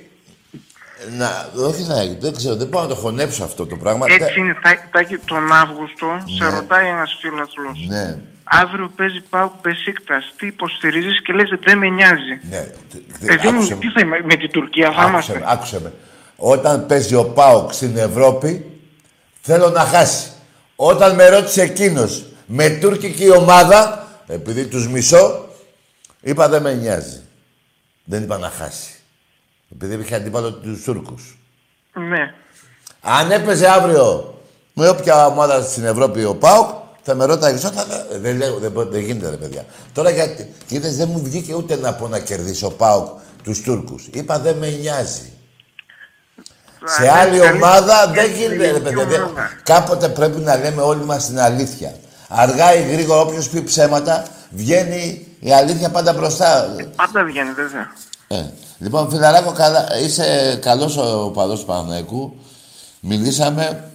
να... Όχι να δεν ξέρω, δεν μπορώ να το χωνέψω αυτό το πράγμα. Έτσι είναι, Τάκη, Τάκη, τον Αύγουστο σε Ναι. ρωτάει ένας φίλαθλος. Ναι, Αύριο παίζει πάω Μπεσίκτας. Τι υποστηρίζεις και λες δεν με νοιάζει. ναι. Ε, δεν Άκουσε είναι, με. τι θα είμαι, με την Τουρκία θα Άκουσε είμαστε. με, άκουσε με. Όταν παίζει ο ΠΑΟΚ στην Ευρώπη, θέλω να χάσει. Όταν με ρώτησε εκείνος με τουρκική ομάδα, επειδή τους μισώ, είπα δεν με νοιάζει. Δεν είπα να χάσει. Επειδή είχε αντίπαλο τους Τούρκους. Ναι. Αν έπαιζε αύριο με όποια ομάδα στην Ευρώπη ο ΠΑΟΚ, θα με ρώταγες θα, θα, δεν, λέω, δεν, μπο- δεν γίνεται ρε παιδιά. Τώρα γιατί, είδες, δεν μου βγήκε ούτε να πω να κερδίσει ο ΠΑΟΚ τους Τούρκους. Είπα δεν με νοιάζει. Σε Α, άλλη καλή- ομάδα δεν καλή γίνεται, ρε παιδιά. Δεν- ομάδα. Κάποτε πρέπει να λέμε όλοι μας την αλήθεια. Αργά ή γρήγορα, όποιος πει ψέματα, βγαίνει η αλήθεια πάντα μπροστά. Πάντα βγαίνει βέβαια. Ε, λοιπόν, φιλαράκο, καλά, είσαι καλός ο παδός του Παναθηναϊκού. Μιλήσαμε.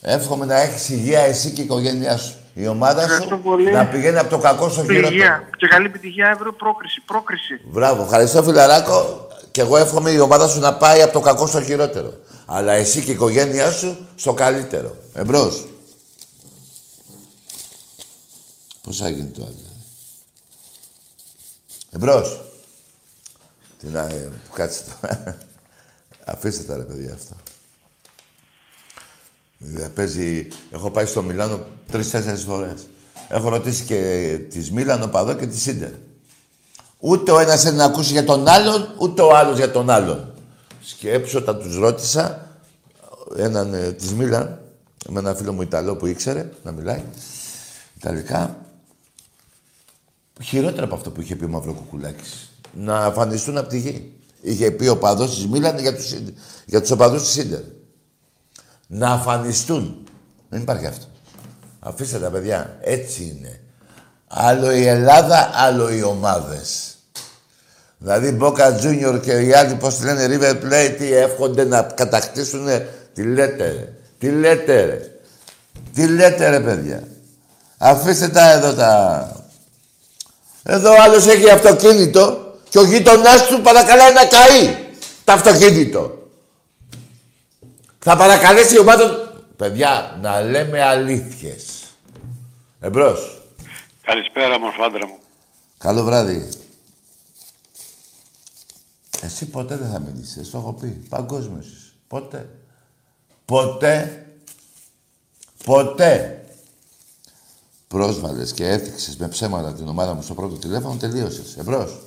Εύχομαι να έχεις υγεία εσύ και η οικογένειά σου. Η ομάδα Ευχαριστώ σου πολύ. να πηγαίνει από το κακό στο χειρότερο. Υγεία. Και καλή επιτυχία αύριο πρόκριση. Πρόκριση. Μπράβο, ευχαριστώ φιλαράκο. Και εγώ εύχομαι η ομάδα σου να πάει από το κακό στο χειρότερο. Αλλά εσύ και η οικογένειά σου στο καλύτερο. Εμπρός. Πώς θα γίνει το άλλο; Εμπρός. Τι να... ε, Κάτσε το. Αφήστε τα ρε παιδιά αυτά. Ε, Παίζει... Έχω πάει στο Μιλάνο τρεις-τέσσερις φορές. Έχω ρωτήσει και τη Μίλανο παδό και τη Σίντερ. Ούτε ο ένας θέλει να ακούσει για τον άλλον, ούτε ο άλλος για τον άλλον. Σκέψου όταν τους ρώτησα, έναν ε, της Μίλαν, με ένα φίλο μου Ιταλό που ήξερε να μιλάει, Ιταλικά, χειρότερο από αυτό που είχε πει ο Μαυροκουκουλάκης. Να αφανιστούν από τη γη. είχε πει ο παδός της Μίλαν για τους, για τους οπαδούς της Ίντερ. Να αφανιστούν. Δεν υπάρχει αυτό. Αφήστε τα παιδιά. Έτσι είναι. Άλλο η Ελλάδα, άλλο οι ομάδες. Δηλαδή Μπόκα Τζούνιορ και οι άλλοι, πώς τη λένε, River Plate, τι εύχονται να κατακτήσουν. Τι λέτε ρε. Τι λέτε ρε. Τι λέτε ρε παιδιά. Αφήστε τα εδώ τα... Εδώ ο άλλος έχει αυτοκίνητο και ο γείτονάς του παρακαλάει να καεί το αυτοκίνητο. Θα παρακαλέσει η ομάδα... Παιδιά, να λέμε αλήθειες. Εμπρός. Καλησπέρα, μορφάντρα μου. Καλό βράδυ. Εσύ ποτέ δεν θα μιλήσεις, το έχω πει. Παγκόσμιος είσαι. Ποτέ. Ποτέ. Ποτέ. Πρόσβαλες και έθιξες με ψέματα την ομάδα μου στο πρώτο τηλέφωνο, τελείωσες. Εμπρός.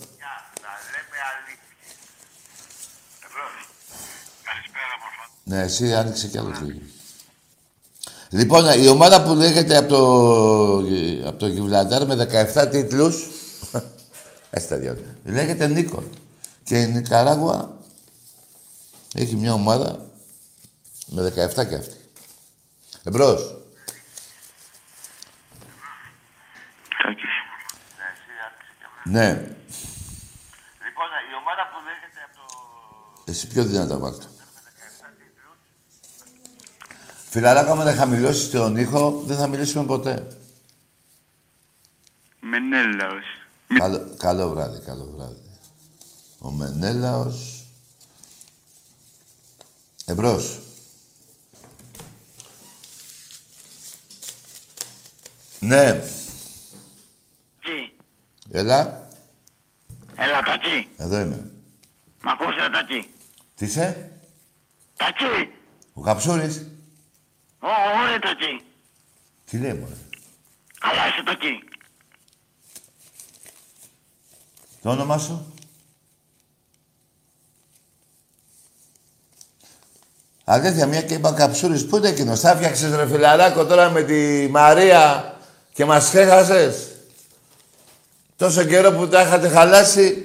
Ναι, εσύ άνοιξε κι άλλος λίγο. Λοιπόν, η ομάδα που λέγεται από το, από το Γιβλαντάρ με 17 τίτλους, έτσι τα δύο, λέγεται Νίκον. Και η Νικαράγουα έχει μια ομάδα με 17 και αυτή. Εμπρός. Ναι. Λοιπόν, η ομάδα που λέγεται από το... Εσύ πιο δυνατά βάλτε. Φιλαράκο, άμα δεν χαμηλώσεις τον ήχο, δεν θα μιλήσουμε ποτέ. Μενέλαος. Καλό, καλό βράδυ, καλό βράδυ. Ο Μενέλαος... Εμπρός. Ναι. Τι; Έλα. Έλα, Τατσί. Εδώ είμαι. Μ' ακούς, ρε, Τατσί. Τι είσαι; Τατσί. Ο Καψούρης. Ω, ωραία, Τατσί. Τι λέει, μωρέ; Καλά είσαι, Τατσί. Το όνομά σου; Αλήθεια, μια και είπα Καψούρης, πού είναι εκείνος; Θα φτιάξεις ρε φιλαράκο τώρα με τη Μαρία και μας χέχασες. Τόσο καιρό που τα είχατε χαλάσει;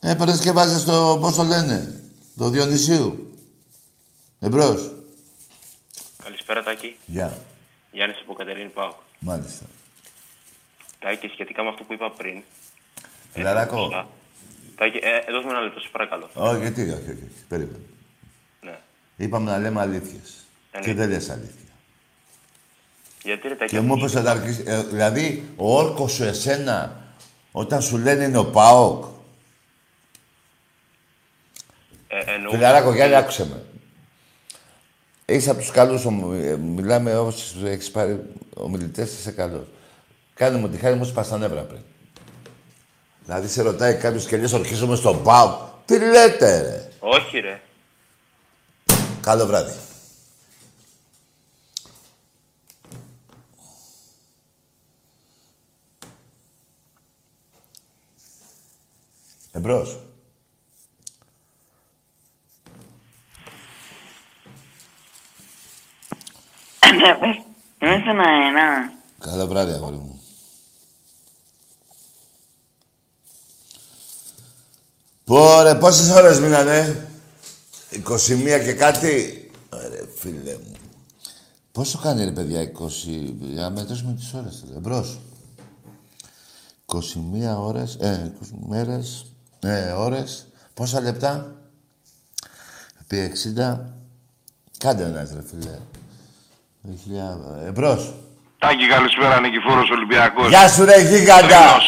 Έπαιρνες και βάζες το, πώς το λένε, το Διονυσίου; Εμπρός. Καλησπέρα, Τάκη. Γεια. Γιάννης από Κατερίνη Πάου. Μάλιστα. Τάκη, σχετικά με αυτό που είπα πριν. Φιλαράκο. ε, Τάκη, ε, δώσ' μου ένα λεπτό, σε παρακαλώ. Όχι, γιατί, όχι, όχι. όχι. Περίμενε. Ναι. Είπαμε να λέμε αλήθειες. Και δεν λες αλήθεια. Γιατί ρε Τάκη, Και μου είπες ότι αρχίσει- ε, δηλαδή, ο όρκος σου εσένα, όταν σου λένε είναι ο ΠΑΟΚ. ε, εννοώ... Φιλαράκο, Γιάννη, άκουσε με. Είσαι από τους καλούς, ομ- ε, μιλάμε όπως έχεις πάρει ομιλητές, είσαι καλός. Κάνε μου τη χάρη μου, σπάς τα νεύρα πριν. Δηλαδή, σε ρωτάει κάποιος και λες, ορκίζομαι στον ΠΑΟΚ. Τι λέτε, ρε; Όχι ρε. Καλό βράδυ. Εμπρός. Ναι, πες. Είμαι στον αέρα. Καλό βράδυ, αγόρι μου. Πόρε, πόσες ώρες μείνανε; 21 και κάτι; Ρε, φίλε μου. Πόσο κάνει, ρε, παιδιά, 20... Για να μετρήσουμε τις ώρες, ρε. Εμπρός. 21 ώρες, ε, 20 μέρες, ε, ώρες. Πόσα λεπτά; Επί 60. Κάντε ένας, ρε, φίλε. Χιλιά- Εμπρός. Τάκη, καλησπέρα, Νικηφόρος Ολυμπιακός. Γεια σου, ρε, γίγαντα. Θρύλος.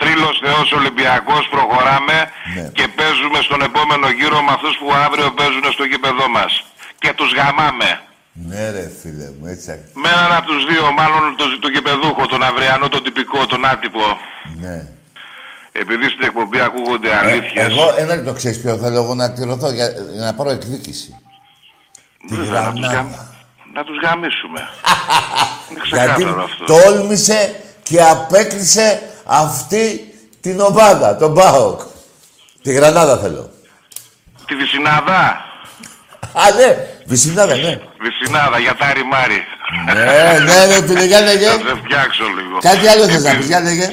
Θρύλος Θεός Ολυμπιακός, προχωράμε Ναι. και παίζουμε στον επόμενο γύρο με αυτούς που αύριο παίζουν στο γήπεδό μας. Και τους γαμάμε. Ναι, ρε, φίλε μου, έτσι. άκ- Με έναν από τους δύο, μάλλον τον το γηπεδούχο, τον αυριανό, τον τυπικό, τον άτυπο. Ναι. Επειδή στην εκπομπή ακούγονται αλήθειες. Εγώ ένα λεπτό ξέρεις ποιο θέλω εγώ να κληρωθώ για, για να πάρω εκδίκηση. Τη Βέβαια, να τους, γρανάδα. Γαμ- να τους γαμίσουμε. Είναι Γιατί ξεκάθαρο αυτό. τόλμησε και απέκλεισε αυτή την ομάδα, τον ΠΑΟΚ. Τη Γρανάδα θέλω. Τη Βυσινάδα. Α, ναι, Βυσινάδα, ναι. Βυσινάδα, για τα ρημάρι. ναι, ναι, ρε, φίλε, για λέγε. Θα σε φτιάξω λίγο. Κάτι άλλο θες να πεις, για λέγε.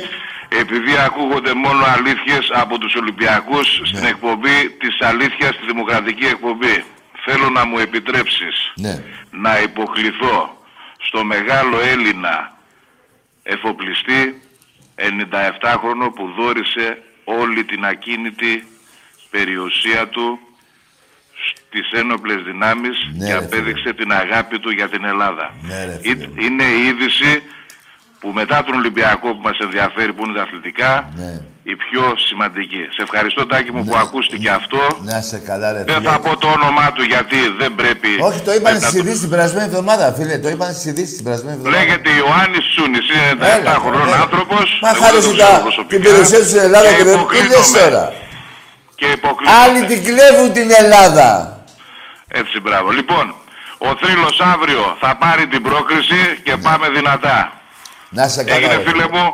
επειδή ακούγονται μόνο αλήθειες από τους Ολυμπιακούς στην εκπομπή της αλήθειας στη δημοκρατική εκπομπή. Θέλω να μου επιτρέψεις Ναι. να υποκληθώ στο μεγάλο Έλληνα εφοπλιστή 97χρονο που δόρισε όλη την ακίνητη περιουσία του στις ένοπλες δυνάμεις Ναι, και ρε, απέδειξε την αγάπη του για την Ελλάδα. Ναι, ρε, Ε- φίλε. Είναι η είδηση που μετά τον Ολυμπιακό που μας ενδιαφέρει που είναι τα αθλητικά Ναι. Η πιο σημαντική. Σε ευχαριστώ Τάκη μου που ακούστηκε αυτό. Να είσαι καλά, ρε Δεν φίλε. θα πω το όνομά του γιατί δεν πρέπει... Όχι, το είπαν μετά στις ειδήσεις την περασμένη εβδομάδα, φίλε. Το είπαν στις ειδήσεις την περασμένη εβδομάδα. Λέγεται Ιωάννης Σούνης, είναι Έλα, 97 χρονών έλα. άνθρωπος. Μα Εγώ χάρισε δεν τον τα, ξέρω προσωπικά. την περιουσία του στην Ελλάδα και δεν τι λες υποκλίνομαι. τώρα. Και υποκλίνομαι. Άλλοι την κλέβουν την Ελλάδα. Έτσι, μπράβο. Λοιπόν, ο Θρύλος αύριο θα πάρει την πρόκριση και πάμε δυνατά. Να είσαι καλά, Έγινε ρε φίλε μου.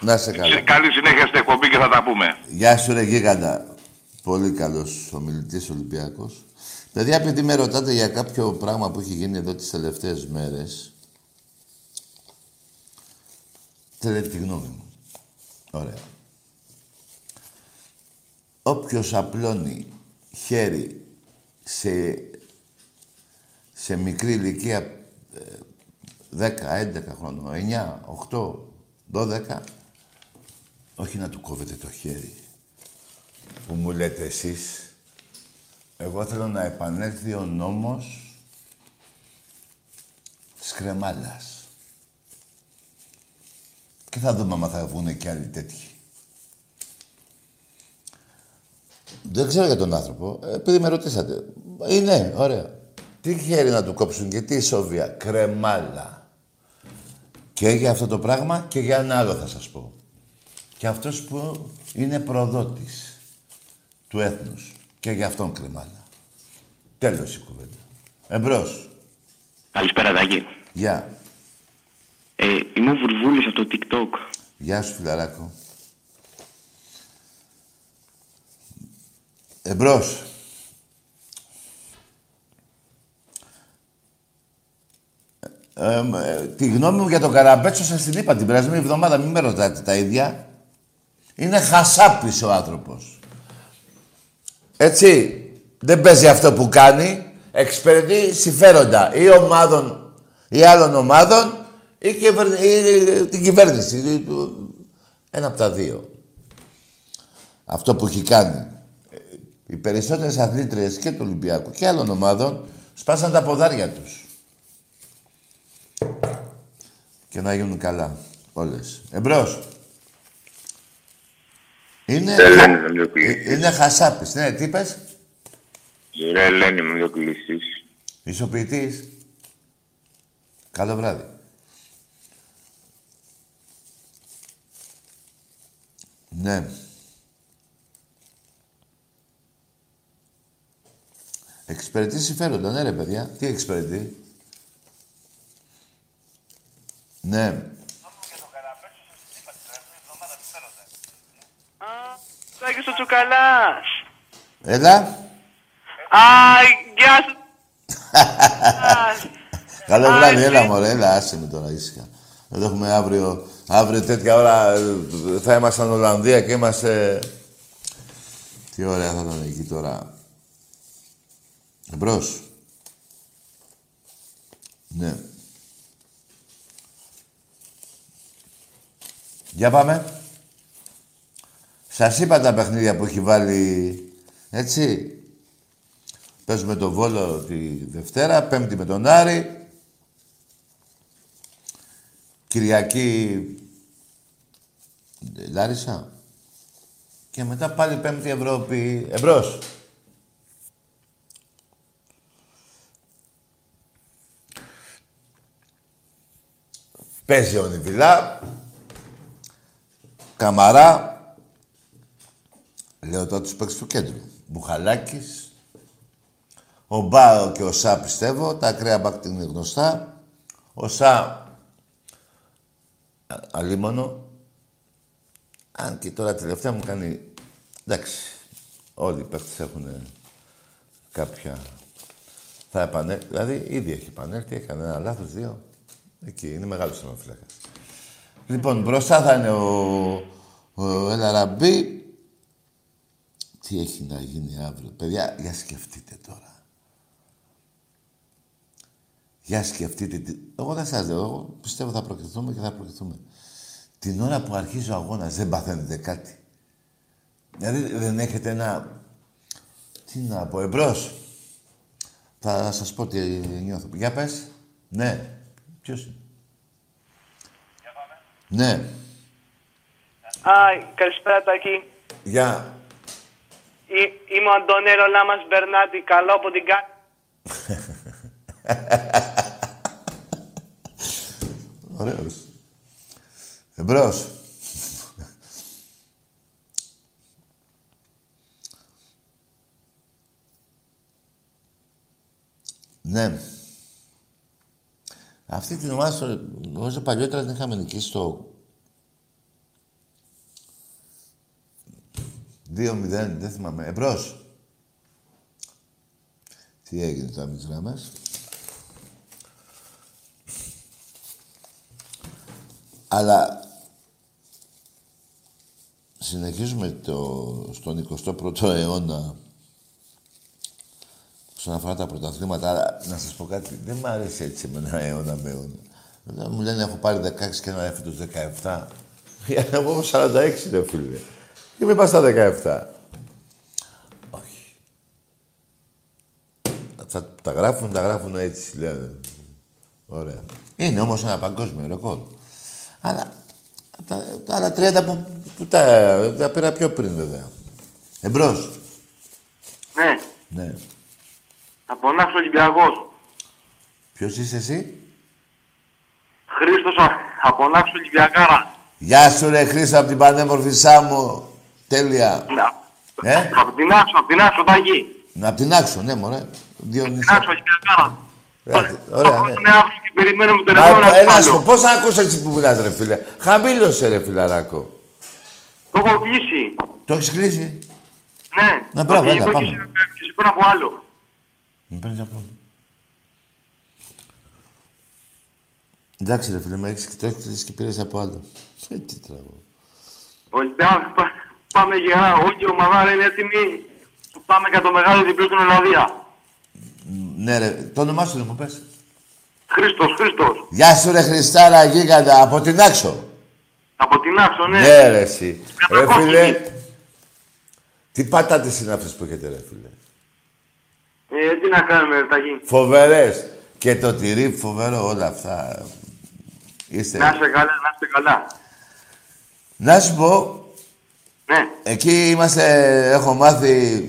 Να είσαι καλά. Καλή συνέχεια στην εκπομπή και θα τα πούμε. Γεια σου ρε γίγαντα. Πολύ καλός ομιλητής Ολυμπιακός. Παιδιά, επειδή με ρωτάτε για κάποιο πράγμα που έχει γίνει εδώ τις τελευταίες μέρες, θέλετε τη γνώμη μου. Ωραία. Όποιος απλώνει χέρι σε, σε μικρή ηλικία ε, 10, 11 χρόνων, 9, 8, 12, όχι να του κόβετε το χέρι που μου λέτε εσείς. Εγώ θέλω να επανέλθει ο νόμος της κρεμάλας. Και θα δούμε αν θα βγουν και άλλοι τέτοιοι. Δεν ξέρω για τον άνθρωπο, ε, επειδή με ρωτήσατε. Είναι, ωραία. Τι χέρι να του κόψουν και τι ισόβια. Κρεμάλα. Και για αυτό το πράγμα και για ένα άλλο θα σας πω. Και αυτός που είναι προδότης του έθνους. Και για αυτόν κρεμάλα. Τέλος η κουβέντα. Εμπρός. Καλησπέρα, Τάκη. Γεια. Ε, είμαι ο Βουρβούλης από το TikTok. Γεια σου, φιλαράκο. Εμπρός. Ε, ε, τη γνώμη μου για τον Καραμπέτσο σας την είπα την περασμένη εβδομάδα, μην με ρωτάτε τα ίδια. Είναι χασάπης ο άνθρωπος. Έτσι, δεν παίζει αυτό που κάνει. Εξυπηρετεί συμφέροντα ή ομάδων ή άλλων ομάδων ή, κυβερ- ή την κυβέρνηση. Ή του- Ένα από τα δύο. Αυτό που έχει κάνει. Ε, Οι περισσότερες αθλήτριες και του Ολυμπιακού και άλλων ομάδων σπάσαν τα ποδάρια τους. Και να γίνουν καλά. Όλες. Εμπρός. Είναι, Ελένη, να μην το κλείσεις. ε, είναι χασάπης. Ναι, τι είπες; Ρε Ελένη, μην το κλείσεις. Ισοποιητής. Καλό βράδυ. Ναι. Εξυπηρετεί συμφέροντα, ναι ρε παιδιά. Τι εξυπηρετεί; Ναι. Τάκης ο Τσουκαλάς. Έλα. Α, γεια σου. Καλό Α, βράδυ, εσύ. έλα μωρέ, έλα, άσε με τώρα ήσυχα. Εδώ έχουμε αύριο, αύριο τέτοια ώρα ε, θα ήμασταν Ολλανδία και είμαστε... Τι ωραία θα ήταν εκεί τώρα. Εμπρός. Ναι. Για πάμε. Σας είπα τα παιχνίδια που έχει βάλει, έτσι. Παίζουμε το Βόλο τη Δευτέρα, Πέμπτη με τον Άρη. Κυριακή ε, Λάρισα. Και μετά πάλι Πέμπτη Ευρώπη. Εμπρός. Παίζει ο Νιβιλά. Καμαρά. Λέω τώρα τους παίκτες του κέντρου. Μπουχαλάκης. Ο Μπάο και ο Σα πιστεύω. Τα ακραία μπακ είναι γνωστά. Ο Σα α- αλίμονο. Αν και τώρα τελευταία μου κάνει... Εντάξει, όλοι οι παίκτες έχουν κάποια... Θα επανέλθει, δηλαδή ήδη έχει επανέλθει, έκανε ένα λάθος, δύο. Εκεί, είναι μεγάλος θεματοφύλακας. Λοιπόν, μπροστά θα είναι ο, Ο Ελαραμπή. Τι έχει να γίνει αύριο. Παιδιά, για σκεφτείτε τώρα. Για σκεφτείτε. τι- Εγώ δεν σας λέω. Εγώ πιστεύω θα προκριθούμε και θα προκριθούμε. Την ώρα που αρχίζει ο αγώνας δεν παθαίνετε κάτι. Δηλαδή δεν έχετε ένα... Τι να πω, εμπρός. Θα σας πω τι νιώθω. Για πες. Ναι. Ποιος είναι; Ναι. Α, καλησπέρα Τάκη. Για. Εί- Είμαι ο Αντωνέρο Λάμας Μπερνάτη, καλό από την κα... Ωραίος. Εμπρός. ναι. Αυτή την ομάδα, στο- νομίζω παλιότερα την είχαμε νικήσει στο 2-0, δεν θυμάμαι. Εμπρός. Τι έγινε τώρα με τις γραμμές; Αλλά συνεχίζουμε το, στον 21ο αιώνα όσον αφορά τα πρωταθλήματα. Αλλά να σας πω κάτι, δεν μου αρέσει έτσι με ένα αιώνα με αιώνα. Δεν μου λένε έχω πάρει 16 και ένα έφετος 17. Εγώ έχω 46 ρε φίλε. Και μην πας στα 17. Όχι. Θα τα γράφουν, τα γράφουν έτσι, λένε. Ωραία. Είναι όμως ένα παγκόσμιο ρεκόρ. Αλλά τα, τα άλλα 30 που, που τα, τα πήρα πιο πριν βέβαια. Εμπρός. Ναι, Ναι. από Νάξο Ολυμπιακός. Ποιος είσαι εσύ; Χρήστος α- από Νάξο Ολυμπιακάρα. Γεια σου ρε Χρήστο από την πανέμορφη Σάμο. Τέλεια. Ε, Από την Άξο, από την Άξο Τάκη. να απ' την άξο, ναι μωρέ. Δύο Την νησιά. Άξο Ολυμπιακάρα. Ωραία, ναι. Είναι αύριο και περιμένουμε τον Μα, επόμενο Έλα ασφάλιο. σου, πώς να ακούς έτσι που μιλάς ρε φίλε; Χαμήλωσε ρε φιλαράκο. Το έχω κλείσει. Το έχεις κλείσει; Ναι. Να, μπράβο, Το έλα, κινητό πάμε. Και σε- και σε παίρνω από άλλο. Μην παίρνεις από όλο. Εντάξει ρε φίλε, με έχεις και το έχεις κλείσει και πήρες από άλλο. Ε, τι τραβώ. Ολυμπιακός, πα- πάμε γερά. Όλη η ομάδα είναι έτοιμη. Πάμε για το μεγάλο διπλό στην Ολλανδία. Ναι ρε, το όνομά σου ρε μου πες. Χρήστος, Χρήστος. Γεια σου ρε Χριστάρα γίγαντα, από την Άξο. Από την Άξο, ναι. Ναι ρε εσύ. Ρε Κατακόκκινη. φίλε, τι πατάτες είναι αυτές που έχετε ρε φίλε. Ε, τι να κάνουμε, ρε, Τάκη. Φοβερές. Και το τυρί φοβερό όλα αυτά. Είστε... Να είστε καλά, να είστε καλά. Να σου πω, Ναι. εκεί είμαστε, έχω μάθει,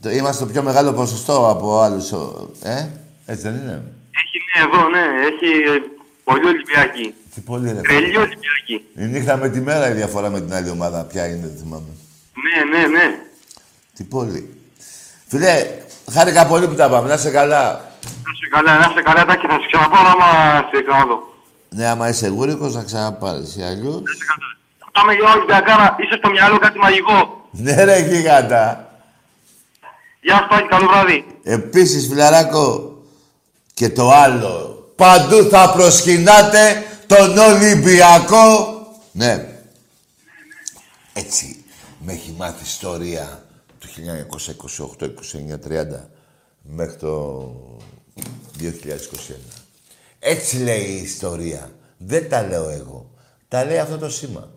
το, είμαστε το πιο μεγάλο ποσοστό από άλλους, ο- ε, έτσι δεν είναι; Έχει, ναι, εδώ, ναι. Έχει ε, πολύ Ολυμπιακή. Τι πολύ ρε. Τρελή Ολυμπιακή. Η νύχτα με τη μέρα η διαφορά με την άλλη ομάδα, ποια είναι, δεν θυμάμαι. Ναι, ναι, ναι. Τι πολύ. Φίλε, χάρηκα πολύ που τα πάμε, να είσαι καλά. Να είστε καλά, να είστε καλά, Τάκη. Θα σε ξαναπάω άμα σε ξαναδώ. Ναι, άμα είσαι γούρικος, να ξαναπάρεις. Ή αλλιώς... Πάμε για Ολυμπιακάρα. Είσαι στο μυαλό κάτι μαγικό. Ναι ρε γίγαντα. Γεια σου, Τάκη. Καλό βράδυ. Επίσης, φιλαράκο, και το άλλο. Παντού θα προσκυνάτε τον Ολυμπιακό. Ναι. Έτσι, με έχει μάθει ιστορία του 1928, 29, 30 μέχρι το 2021. Έτσι λέει η ιστορία. Δεν τα λέω εγώ. Τα λέει αυτό το σήμα.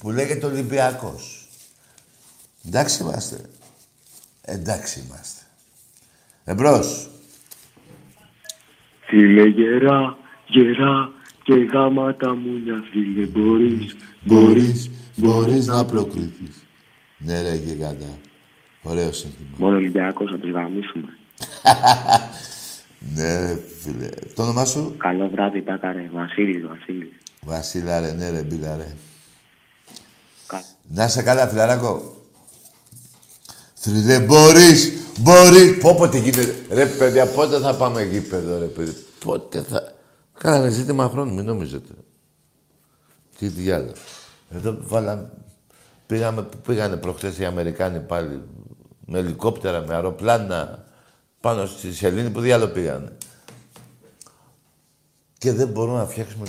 Που λέγεται Ολυμπιακός. Εντάξει είμαστε. Εντάξει είμαστε. Εμπρός. Φίλε γερά, γερά και γάματα μου μια φίλε μπορείς, Μπορείς, μπορείς να προκριθείς. Ναι ρε γιγάντα. Ωραίο σύνθημα. Μόνο Ολυμπιακός να τους γαμίσουμε. Ναι ρε φίλε. Το όνομά σου; Καλό βράδυ Τάκα ρε, Βασίλης, Βασίλης. Βασίλα ρε, ναι ρε μπίλα ρε. Να είσαι καλά φιλαράκο. Φίλε, μπορείς, μπορείς. Πω πω τι γίνεται. Ρε παιδιά, πότε θα πάμε γήπεδο ρε παιδί. Πότε θα... Κάνανε ζήτημα χρόνου, μην νομίζετε. Τι διάλογο. Εδώ βάλαμε... Πήγαμε, που πήγανε προχτές οι Αμερικάνοι πάλι με ελικόπτερα, με αεροπλάνα πάνω στη σελήνη που διάλογο πήγανε. Και δεν μπορούμε να φτιάξουμε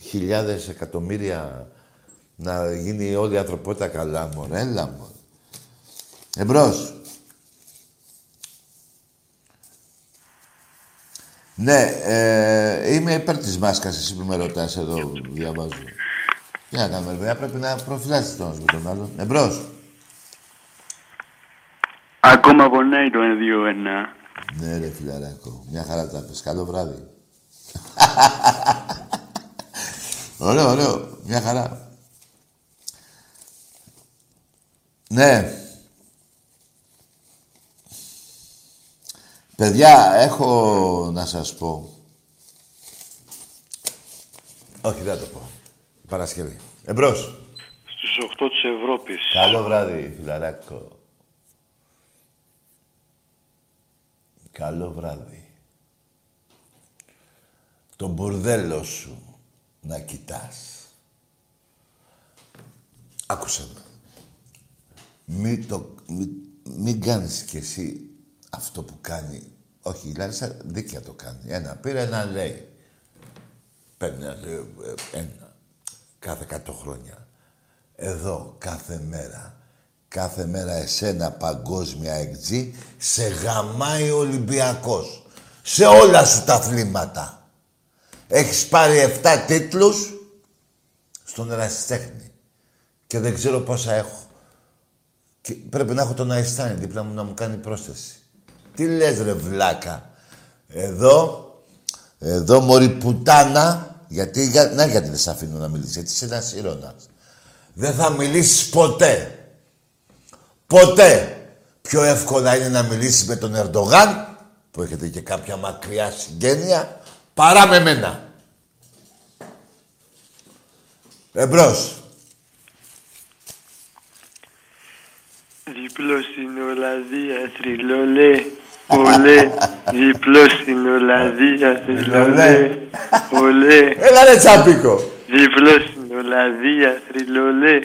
χιλιάδες εκατομμύρια Να γίνει όλη η ανθρωπότητα καλά, μωρέ. Έλα, μωρέ. Εμπρός. Ναι, ε, είμαι υπέρ της μάσκας, εσύ που με ρωτάς εδώ, διαβάζω. Τι να κάνουμε, βέβαια, πρέπει να προφυλάσσεις τον ένας με τον άλλον. Εμπρός. Ακόμα πονάει το 2-1. Ναι, ρε φιλαράκο. Μια χαρά τα πες. Καλό βράδυ. ωραίο, ωραίο. Μια χαρά. Ναι. Παιδιά, έχω να σας πω. Όχι, δεν θα το πω. Παρασκευή. Εμπρός. Στους 8 της Ευρώπης. Καλό βράδυ, φιλαράκο. Καλό βράδυ. Το μπουρδέλο σου να κοιτάς. Άκουσε με. Μην, το, μην, μην κάνεις κι εσύ αυτό που κάνει. Όχι, η Λάρισα δίκαια το κάνει. Ένα πήρε, ένα λέει. Παίρνει ένα, λέει, ε, ένα. Κάθε 100 χρόνια. Εδώ, κάθε μέρα. Κάθε μέρα εσένα παγκόσμια εκτζή σε γαμάει ο Ολυμπιακός. Σε όλα σου τα αθλήματα. Έχεις πάρει 7 τίτλους στον ερασιτέχνη. Και δεν ξέρω πόσα έχω. Και πρέπει να έχω τον Αϊστάνη δίπλα μου να μου κάνει πρόσθεση. Τι λες ρε βλάκα. Εδώ, εδώ μωρή πουτάνα, γιατί, για- να γιατί δεν σε αφήνω να μιλήσεις, γιατί είσαι ένας ήρωνας. Δεν θα μιλήσεις ποτέ. Ποτέ. Πιο εύκολα είναι να μιλήσεις με τον Ερντογάν, που έχετε και κάποια μακριά συγγένεια, παρά με μένα. Εμπρός. Διπλό στην Ολλανδία, θρυλολέ. Ολέ, διπλό στην Ολλανδία, θρυλολέ. Ολέ, Έλα ρε τσάπικο. διπλό στην Ολλανδία, θρυλολέ.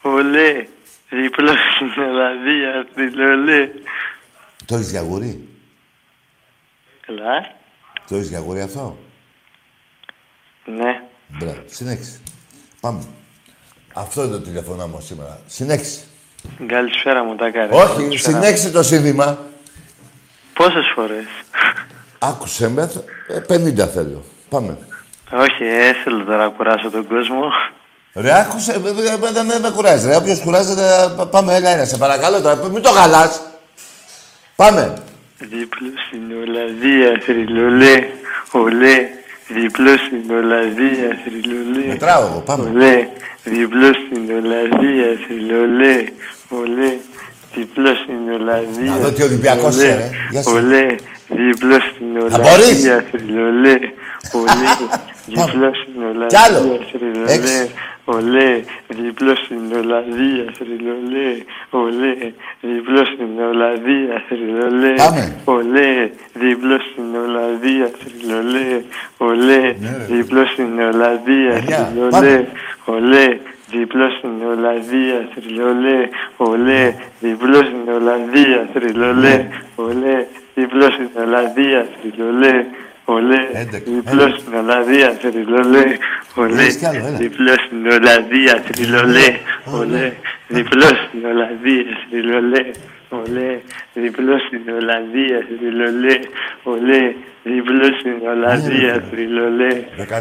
Ολέ, διπλό στην Ολλανδία, θρυλολέ. Το έχεις για γουρί. Καλά, Το έχεις για γουρί αυτό; ναι. Μπράβο. Συνέχισε. Πάμε. Αυτό είναι το τηλεφωνά μου σήμερα. Συνέχισε. Καλησπέρα μου, τα κάνει. Όχι, συνέχισε το σύνθημα. Πόσες φορές; Άκουσε με. ε, 50 θέλω. Πάμε. Όχι, ε, θέλω τώρα να κουράσω τον κόσμο. Ρε, άκουσε. ε, ε, ε, Δεν με, με κουράζει. Ρε, όποιος κουράζεται, ε, πα- πάμε. Έλα, έλα, σε παρακαλώ τώρα. Μην το χαλάς. Πάμε. Διπλό στην Ολλανδία, θρυλολέ. Ολέ, διπλό στην Ολλανδία, θρυλολέ. Μετράω εγώ. Πάμε. Ολέ, διπλό στην Ολλανδία, θρυλολέ. Ολέ, διπλός στην Ολλανδία. Να δω τι Ολυμπιακός θρυλολέ. είσαι, ρε. Γεια σου. Ολέ, διπλός στην μπορείς; Ολλανδία, θρυλολέ. Ολέ, διπλός στην Κι άλλο. Ολλανδία, θρυλολέ. Έξι. Ολέ, διπλός στην Ολλανδία, θρυλολέ. Ολέ, διπλός στην Ολλανδία, θρυλολέ. Πάμε. Ολέ, διπλός στην Ολλανδία, θρυλολέ. Ολέ, διπλός στην Ολλανδία, Εννιά. θρυλολέ. Ολέ, διπλό στην Ολλανδία, θρυλολέ. Ολέ, διπλό στην Ολλανδία, θρυλολέ. Ολέ, διπλό στην Ολλανδία, θρυλολέ. Ολέ, διπλό στην Ολλανδία, θρυλολέ. Ολέ, Έχεις κι άλλο, έλα. διπλό στην Ολλανδία, θρυλολέ. Ολέ, διπλό στην Ολλανδία, θρυλολέ. Ολέ, διπλό στην Ολλανδία, θρυλολέ. Ολέ, διπλό στην Ολλανδία, θρυλολέ.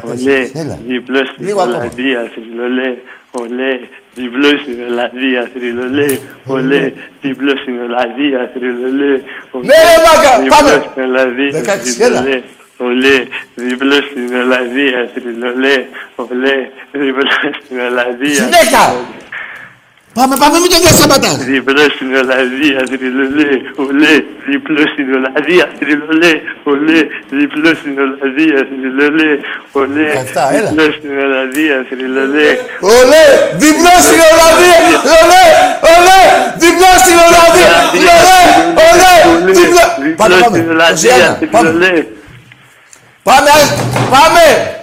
Ολέ, έλα. διπλό στην Λίγο ακόμα. Ολλανδία, θρυλολέ. Ολέ, διπλό στην Ολλανδία, θρυλολέ. Ολέ, διπλό στην Ολλανδία, θρυλολέ. Ναι, ρε, μάγκα, πάμε. Διπλό στην Ολλανδία, 16, έλα. θρυλολέ. Ολέ, διπλό στην Ολλανδία, θρυλολέ. Ολέ, διπλό στην Ολλανδία. Συνέχεια. Πάμε, πάμε, μην το διασταματάς. Διπλό στην Ολλανδία, θρυλολέ. Ολέ, διπλό στην Ολλανδία, θρυλολέ. Ολέ, διπλό στην Ολλανδία, θρυλολέ. Ολέ, Αυτά, έλα. διπλό στην Ολλανδία, θρυλολέ. Ολέ, διπλό στην Ολλανδία. Ολέ, ολέ, διπλό στην Ολλανδία. Ολέ, ολέ, διπλό. Πάμε, πάμε. 21, πάμε. Πάμε, πάμε.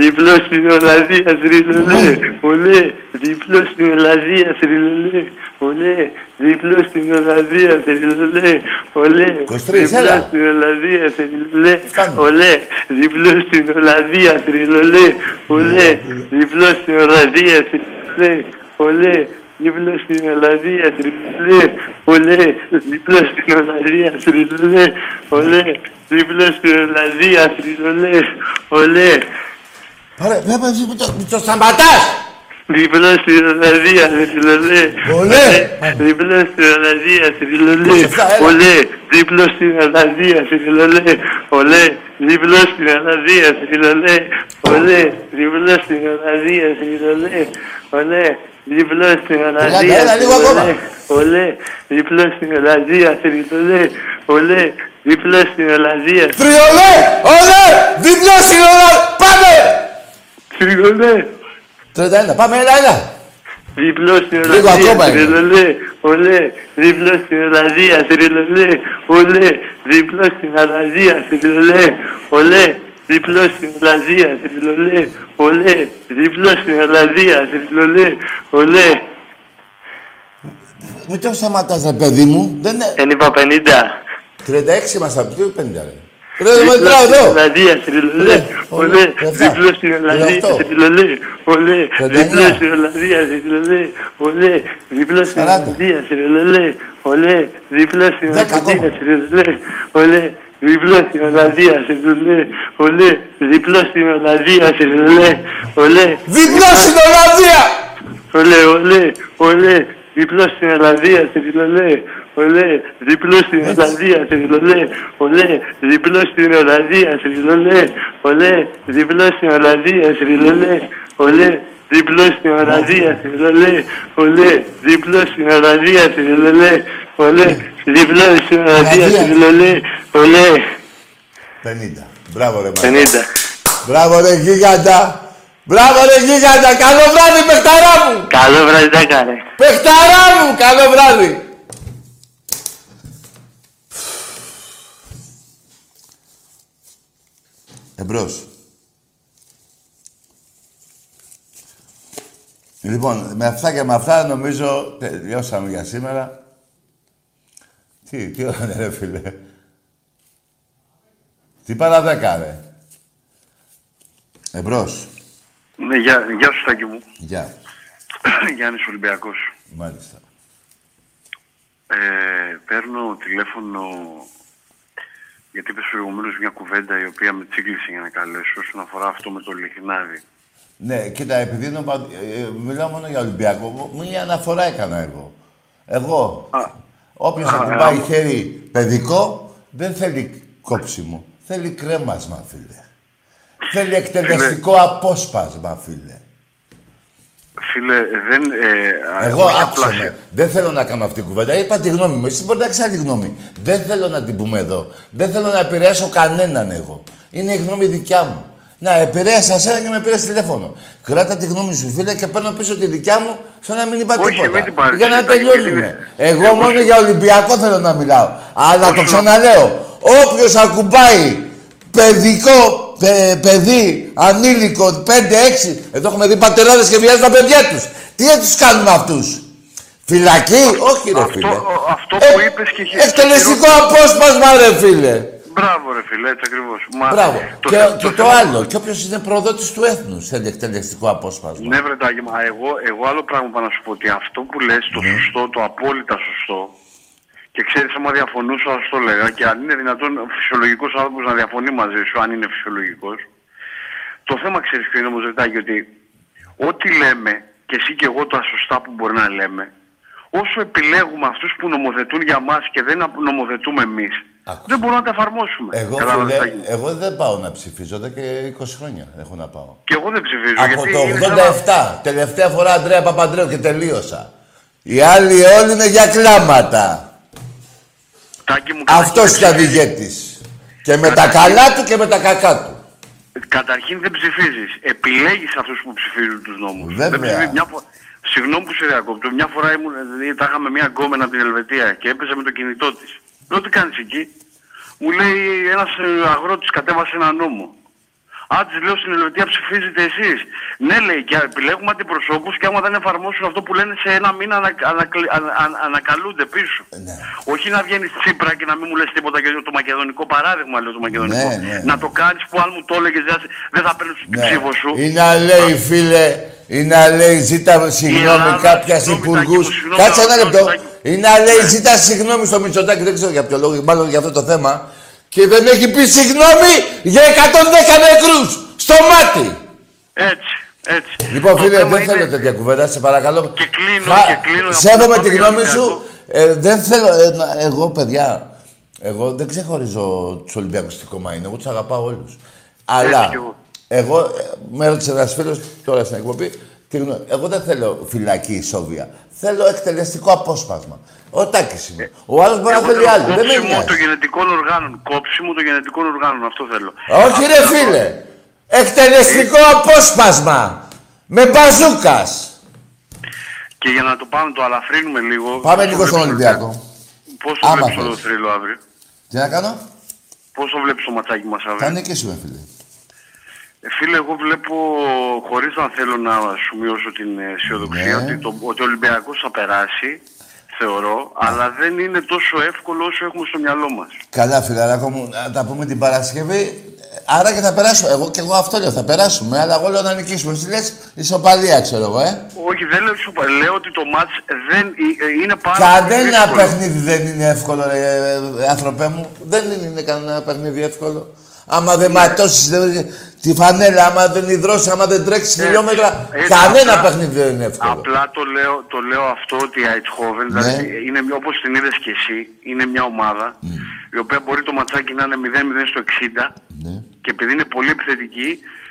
Διπλό στην Ολλανδία, θρυλολέ. Ολέ, διπλό στην Ολλανδία, θρυλολέ. Ολέ, διπλό στην Ολλανδία, θρυλολέ. Ολέ, 23, διπλό έλα. στην Ολλανδία, θρυλολέ. Ολέ, διπλό στην Ολλανδία, θρυλολέ. Ολέ, διπλό στην Ολλανδία, θρυλολέ. τριλολέ, ολέ, δίπλα στην Ολλανδία, τριλολέ, ολέ, δίπλα στην Ολλανδία, τριλολέ, ολέ, δίπλα στην Ολλανδία, τριλολέ, ολέ. Πάρε, βλέπω εσύ που το, που το σταματάς. Δίπλα στην Ολλανδία, τριλολέ, Ολέ. δίπλα στην Ολλανδία, τριλολέ, Προσευχά, έλα. ολέ, δίπλα στην Ολλανδία, τριλολέ, ολέ, δίπλα στην Ολλανδία, τριλολέ, ολέ, δίπλα στην Ολλανδία, τριλολέ, ολέ, δίπλα στην Ολλανδία, έλα, λίγο ακόμα. τριλολέ, ολέ, δίπλα στην Ολλανδία, τριλολέ, ολέ, δίπλα στην Ολλανδία, Τριολέ, ολέ, δίπλα στην ώρα. Πάμε. Τριλολέ, 31, πάμε, έλα, έλα. Δίπλο στην Λίγο ακόμα Ολλανδία, είναι. τριλολέ, ολέ, δίπλο στην Ολλανδία, τριλολέ, ολέ, δίπλο στην Ολλανδία, τριλολέ, ολέ, δίπλο στην Ολλανδία, τριλολέ, ολέ, δίπλο στην Ολλανδία, τριλολέ, ολέ. Μην το σταματάς, ρε παιδί μου. Δεν είναι... Εν είπα 50. 36 μας από τι 50, ρε. Ρε, Δίπλο μετράω στην εδώ. Ολλανδία, τριλολέ, ολέ, δίπλο στην Ολλανδία, τριλολέ, ολέ, δίπλο στην Ολλανδία, τριλολέ, ολέ, δίπλο στην Ολλανδία, τριλολέ, ολέ, δίπλο στην Ολλανδία, τριλολέ, ολέ, δίπλο στην Ολλανδία, τριλολέ, ολέ, δίπλο στην Ολλανδία, τριλολέ, ολέ, Δίπλα στην Ολλανδία. Ολέ, ολέ, ολέ, δίπλο στην Ολλανδία, τριλολέ, ολέ, δίπλο στην Ολλανδία, τριλολέ, ολέ, δίπλο στην Ολλανδία, τριλολέ, ολέ, δίπλο στην Ολλανδία, τριλολέ, ολέ, δίπλο στην Ολλανδία, τριλολέ, ολέ, δίπλο στην Ολλανδία, τριλολέ, ολέ, δίπλο στην Ολλανδία, τριλολέ, ολέ, 50. Μπράβο, ρε, 50. μάνα. Μπράβο, ρε, γίγαντα. Μπράβο, ρε, γίγαντα. Καλό βράδυ, παιχταρά μου. Καλό βράδυ, τα έκανε. Παιχταρά μου, καλό βράδυ. Εμπρός. Λοιπόν, με αυτά και με αυτά νομίζω τελειώσαμε για σήμερα. Τι, τι ώρα είναι, ρε φίλε. Τι παρά δέκα, ρε. Εμπρός. Ναι, γεια, γεια σου, Στάκη μου. Γεια. Γιάννης Ολυμπιακός. Μάλιστα. Ε, παίρνω τηλέφωνο γιατί είπες προηγουμένως μια κουβέντα η οποία με τσίκλησε για να καλέσω όσον αφορά αυτό με το Λιχνάδι. Ναι, κοίτα, επειδή είναι, πα- ε, ε, μιλάω μόνο για Ολυμπιακό, μία αναφορά έκανα εγώ. Εγώ, όποιος Α, ακουμπάει α. χέρι παιδικό, δεν θέλει κόψιμο. Θέλει κρέμασμα, φίλε. Θέλει εκτελεστικό απόσπασμα, φίλε. Φίλε, δεν... Ε, Εγώ όχι άκουσα απλά με. Δεν θέλω να κάνω αυτή τη κουβέντα. Είπα τη γνώμη μου. Εσύ μπορεί να έχεις άλλη γνώμη. Δεν θέλω να την πούμε εδώ. Δεν θέλω να επηρεάσω κανέναν εγώ. Είναι η γνώμη δικιά μου. Να επηρέασα εσένα και με πήρες τηλέφωνο. Κράτα τη γνώμη σου, φίλε, και παίρνω πίσω τη δικιά μου σαν να μην είπα Όχι, τίποτα. μην την πάρεις, για να εντάξει, τελειώνουμε. είναι- Εγώ μόνο για Ολυμπιακό θέλω να μιλάω. Αλλά το ξαναλέω. Όποιος ακουμπάει παιδικό, παι- παιδί, ανήλικο, 5-6, εδώ έχουμε δει πατεράδες και βιάζουν τα παιδιά τους. Τι θα τους κάνουμε αυτούς; Φυλακή, όχι ρε φίλε. αυτό που είπες και είχε- Εκτελεστικό απόσπασμα ρε φίλε. Μπράβο ρε φίλε, έτσι ακριβώς. Μα, Μπράβο. το και θε- και το, θέμα- άλλο, και όποιος είναι προδότης του έθνους θέλει εκτελεστικό απόσπασμα. Ναι, βρε Τάκη, μα εγώ, εγώ άλλο πράγμα πάω να σου πω ότι αυτό που λες, το Ναι. σωστό, το απόλυτα σωστό, και ξέρεις, άμα διαφωνούσα, θα σου το έλεγα, και αν είναι δυνατόν ο φυσιολογικός άνθρωπος να διαφωνεί μαζί σου, αν είναι φυσιολογικός, το θέμα ξέρεις ποιο είναι όμως, Ρετάκη, ότι ό,τι λέμε, και εσύ και εγώ τα σωστά που μπορεί να λέμε, όσο επιλέγουμε αυτούς που νομοθετούν για μας και δεν νομοθετούμε εμείς, δεν μπορούμε να τα εφαρμόσουμε. Εγώ, Κατάλαβες, φίλε, Τάκη; εγώ δεν πάω να ψηφίζω, εδώ και 20 χρόνια έχω να πάω. Και εγώ δεν ψηφίζω, Από γιατί το είναι σαν να- 87, τελευταία φορά Αντρέα Παπαντρέου και τελείωσα. Οι άλλοι όλοι είναι για κλάματα. Τάκη μου, Αυτός ήταν ηγέτης. Και με τα καλά του και με τα κακά του. Καταρχήν δεν ψηφίζεις. Επιλέγεις αυτούς που ψηφίζουν τους νόμους. Βέβαια. Δεν ψηφίζεις. Μια φο... Συγγνώμη που σε διακόπτω. Μια φορά ήμουν, δηλαδή, τα είχαμε μια γκόμενα από την Ελβετία και έπαιζε με το κινητό της. Λέω τι κάνεις εκεί; Μου λέει ένας ε, αγρότης κατέβασε ένα νόμο. Άντε, λέω στην Ελβετία ψηφίζετε εσείς. Ναι, λέει, και επιλέγουμε αντιπροσώπους και άμα δεν εφαρμόσουν αυτό που λένε σε ένα μήνα ανα, ανακλ- ανα- ανα- ανακαλούνται πίσω. Ναι. Όχι να βγαίνεις Τσίπρα και να μην μου λες τίποτα για το μακεδονικό παράδειγμα, λέω το μακεδονικό. Ναι, ναι. Να το κάνεις που αν μου το έλεγες δεν θα παίρνει την ψήφο σου. Ή να λέει, φίλε, ή να λέει, ζήτα συγγνώμη Ελλάδα, κάποια υπουργούς. συγγνώμη, Κάτσε ένα Τάκη, λεπτό. Ή να λέει, ζήτα συγγνώμη στο Μητσοτάκι, δεν ξέρω για ποιο λόγο, μάλλον για αυτό το θέμα. Και δεν έχει πει συγγνώμη για 110 νεκρούς στο μάτι. Έτσι, έτσι. Λοιπόν, Το φίλε, θέμα δεν είναι- θέλω τέτοια κουβέντα, σε παρακαλώ. Και κλείνω, Χα- και κλείνω. Σέβομαι από τη το γνώμη Ολυμπιακό. σου. Ε, δεν θέλω. ε, να- εγώ, παιδιά, εγώ δεν ξεχωρίζω τους Ολυμπιακούς τι κόμμα είναι. Εγώ τους αγαπάω όλους. Αλλά κι εγώ. εγώ, ε, με ρώτησε ένας φίλος τώρα στην εκπομπή, τι γνω- εγώ δεν θέλω φυλακή ισόβια. Θέλω εκτελεστικό απόσπασμα. Ο Τάκης είμαι. Ο άλλος μπορεί να Εγώ θέλει θέλω άλλο. Δεν με κόψιμο νοιάζει. των γενετικών οργάνων. Κόψιμο των γενετικών οργάνων, αυτό θέλω. Όχι ρε φίλε. Εκτελεστικό απόσπασμα. Με μπαζούκας. Και για να το πάμε, το αλαφρύνουμε λίγο. Πάμε πώς λίγο το στον βλέπεις- Ολυμπιακό. Πώ το Άμα βλέπεις το θες. θρύλο αύριο; Τι να κάνω; Πώ το βλέπεις το ματσάκι μας Θα αύριο. νικήσουμε φίλε. Ε, φίλε, εγώ βλέπω, χωρίς να θέλω να σου μειώσω την ε, αισιοδοξία, Ναι. ότι, το, ότι ο Ολυμπιακός θα περάσει, θεωρώ, αλλά δεν είναι τόσο εύκολο όσο έχουμε στο μυαλό μας. Καλά, φιλαράκο μου, να τα πούμε την Παρασκευή. Άρα και θα περάσουμε. Εγώ και εγώ αυτό λέω, θα περάσουμε. Αλλά εγώ λέω να νικήσουμε. Εσύ λες ισοπαλία, ξέρω εγώ, ε. Όχι, δεν λέω, σου, λέω ότι το μάτς δεν ε, ε, είναι πάρα Κανένα δύσκολο. παιχνίδι δεν είναι εύκολο, ρε, ε, άνθρωπέ μου. Δεν είναι κανένα παιχνίδι εύκολο. Άμα δεν ματώσεις τη φανέλα, άμα δεν υδρώσει, άμα δεν τρέξει χιλιόμετρα, έτσι, κανένα απλά- παιχνίδι δεν είναι εύκολο. Απλά το λέω, το λέω αυτό ότι η Αιτχόβεν, Ναι. δηλαδή είναι μια, όπως την είδες και εσύ, είναι μια ομάδα η οποία μπορεί το ματσάκι να είναι 0-0 στο 60 Ναι. και επειδή είναι πολύ επιθετική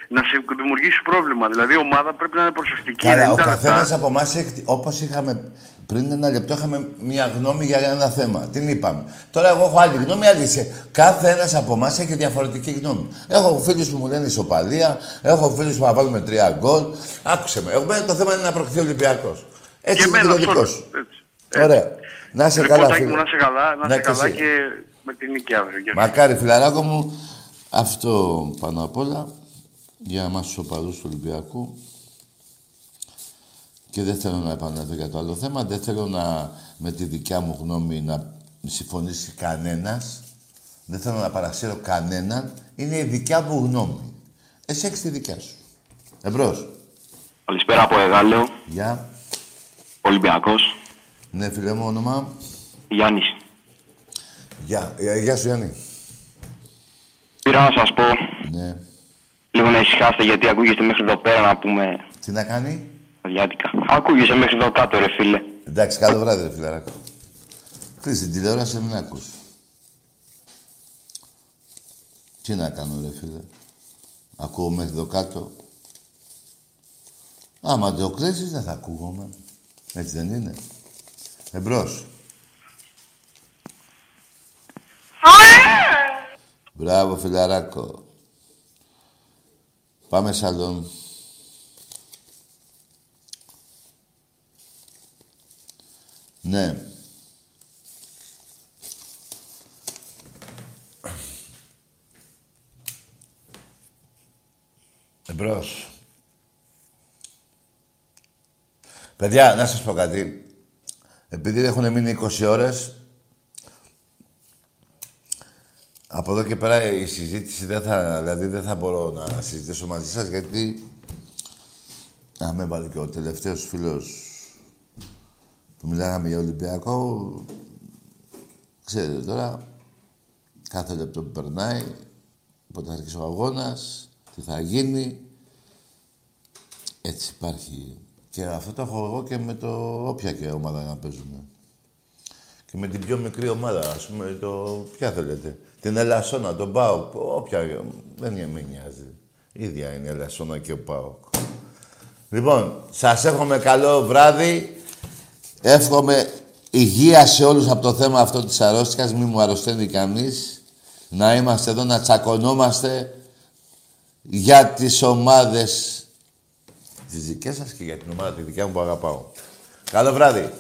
να σε δημιουργήσει πρόβλημα. Δηλαδή η ομάδα πρέπει να είναι προσεκτική. Καλά, ο 90 λεπτά. καθένας από εμάς, όπως είχαμε πριν ένα λεπτό, είχαμε μια γνώμη για ένα θέμα. Την είπαμε. Τώρα, εγώ έχω άλλη γνώμη, άλλη είσαι. Κάθε ένας από εμάς έχει διαφορετική γνώμη. Έχω φίλους που μου λένε ισοπαλία, έχω φίλους που θα βάλουμε τρία γκολ. Άκουσε με. Εγώ το θέμα είναι να προκριθεί ο Ολυμπιακός. Έτσι Και είναι εμένα και το αυτό. δικό σου. Έτσι. Ωραία. Να είσαι Λοιπόν, καλά, Τάκη φίλε. μου, να είσαι καλά, να Ναι, είσαι και καλά εσύ. και με την νίκη αύριο. Γεια σου. Μακάρι, φιλαράκο μου, αυτό πάνω απ' όλα για εμάς τους οπαδούς του Ολυμπιακού. Και δεν θέλω να επανέλθω για το άλλο θέμα. Δεν θέλω να, με τη δικιά μου γνώμη να συμφωνήσει κανένας. Δεν θέλω να παρασύρω κανέναν. Είναι η δικιά μου γνώμη. Εσύ έχεις τη δικιά σου. Εμπρός. Καλησπέρα από Εγάλεο, Γεια. Ολυμπιακός, Ναι, φίλε μου, όνομα. Γιάννης. Γεια. Ε, Γεια σου, Γιάννη. Πήρα να σας πω, Ναι. Λίγο να ησυχάσετε γιατί ακούγεστε μέχρι εδώ πέρα να πούμε Τι να κάνει; αδιάτικα. Ακούγεσαι μέχρι εδώ κάτω ρε φίλε. Εντάξει, καλό βράδυ, ρε φιλαράκο. Κλείς την τηλεόραση, μην ακούς. Τι να κάνω, ρε φίλε. Ακούω μέχρι εδώ κάτω. Άμα το κλείσεις, δεν θα ακούγομαι. Έτσι δεν είναι. Εμπρός. Μπράβο, φιλαράκο. Πάμε σαλόν. Ναι. Εμπρός. Παιδιά, να σας πω κάτι. Επειδή έχουν μείνει 20 ώρες, από εδώ και πέρα η συζήτηση δεν θα, δηλαδή δεν θα μπορώ να συζητήσω μαζί σας, γιατί... Να με βάλει και ο τελευταίος φίλος που μιλάγαμε για Ολυμπιακό, ξέρετε τώρα, κάθε λεπτό που περνάει, πότε θα αρχίσει ο αγώνας, τι θα γίνει. Έτσι υπάρχει. Και αυτό το έχω εγώ και με το όποια και ομάδα να παίζουμε. Και με την πιο μικρή ομάδα, ας πούμε, το... ποια θέλετε. Την Ελασσόνα, τον ΠΑΟΚ, όποια, δεν με νοιάζει. Ίδια είναι η Ελασσόνα και ο ΠΑΟΚ. Λοιπόν, σας εύχομαι καλό βράδυ. Εύχομαι υγεία σε όλους από το θέμα αυτό της αρρώστιας. Μην μου αρρωσταίνει κανείς. Να είμαστε εδώ, να τσακωνόμαστε για τις ομάδες τις δικές σας και για την ομάδα τη δικιά μου που αγαπάω. Καλό βράδυ.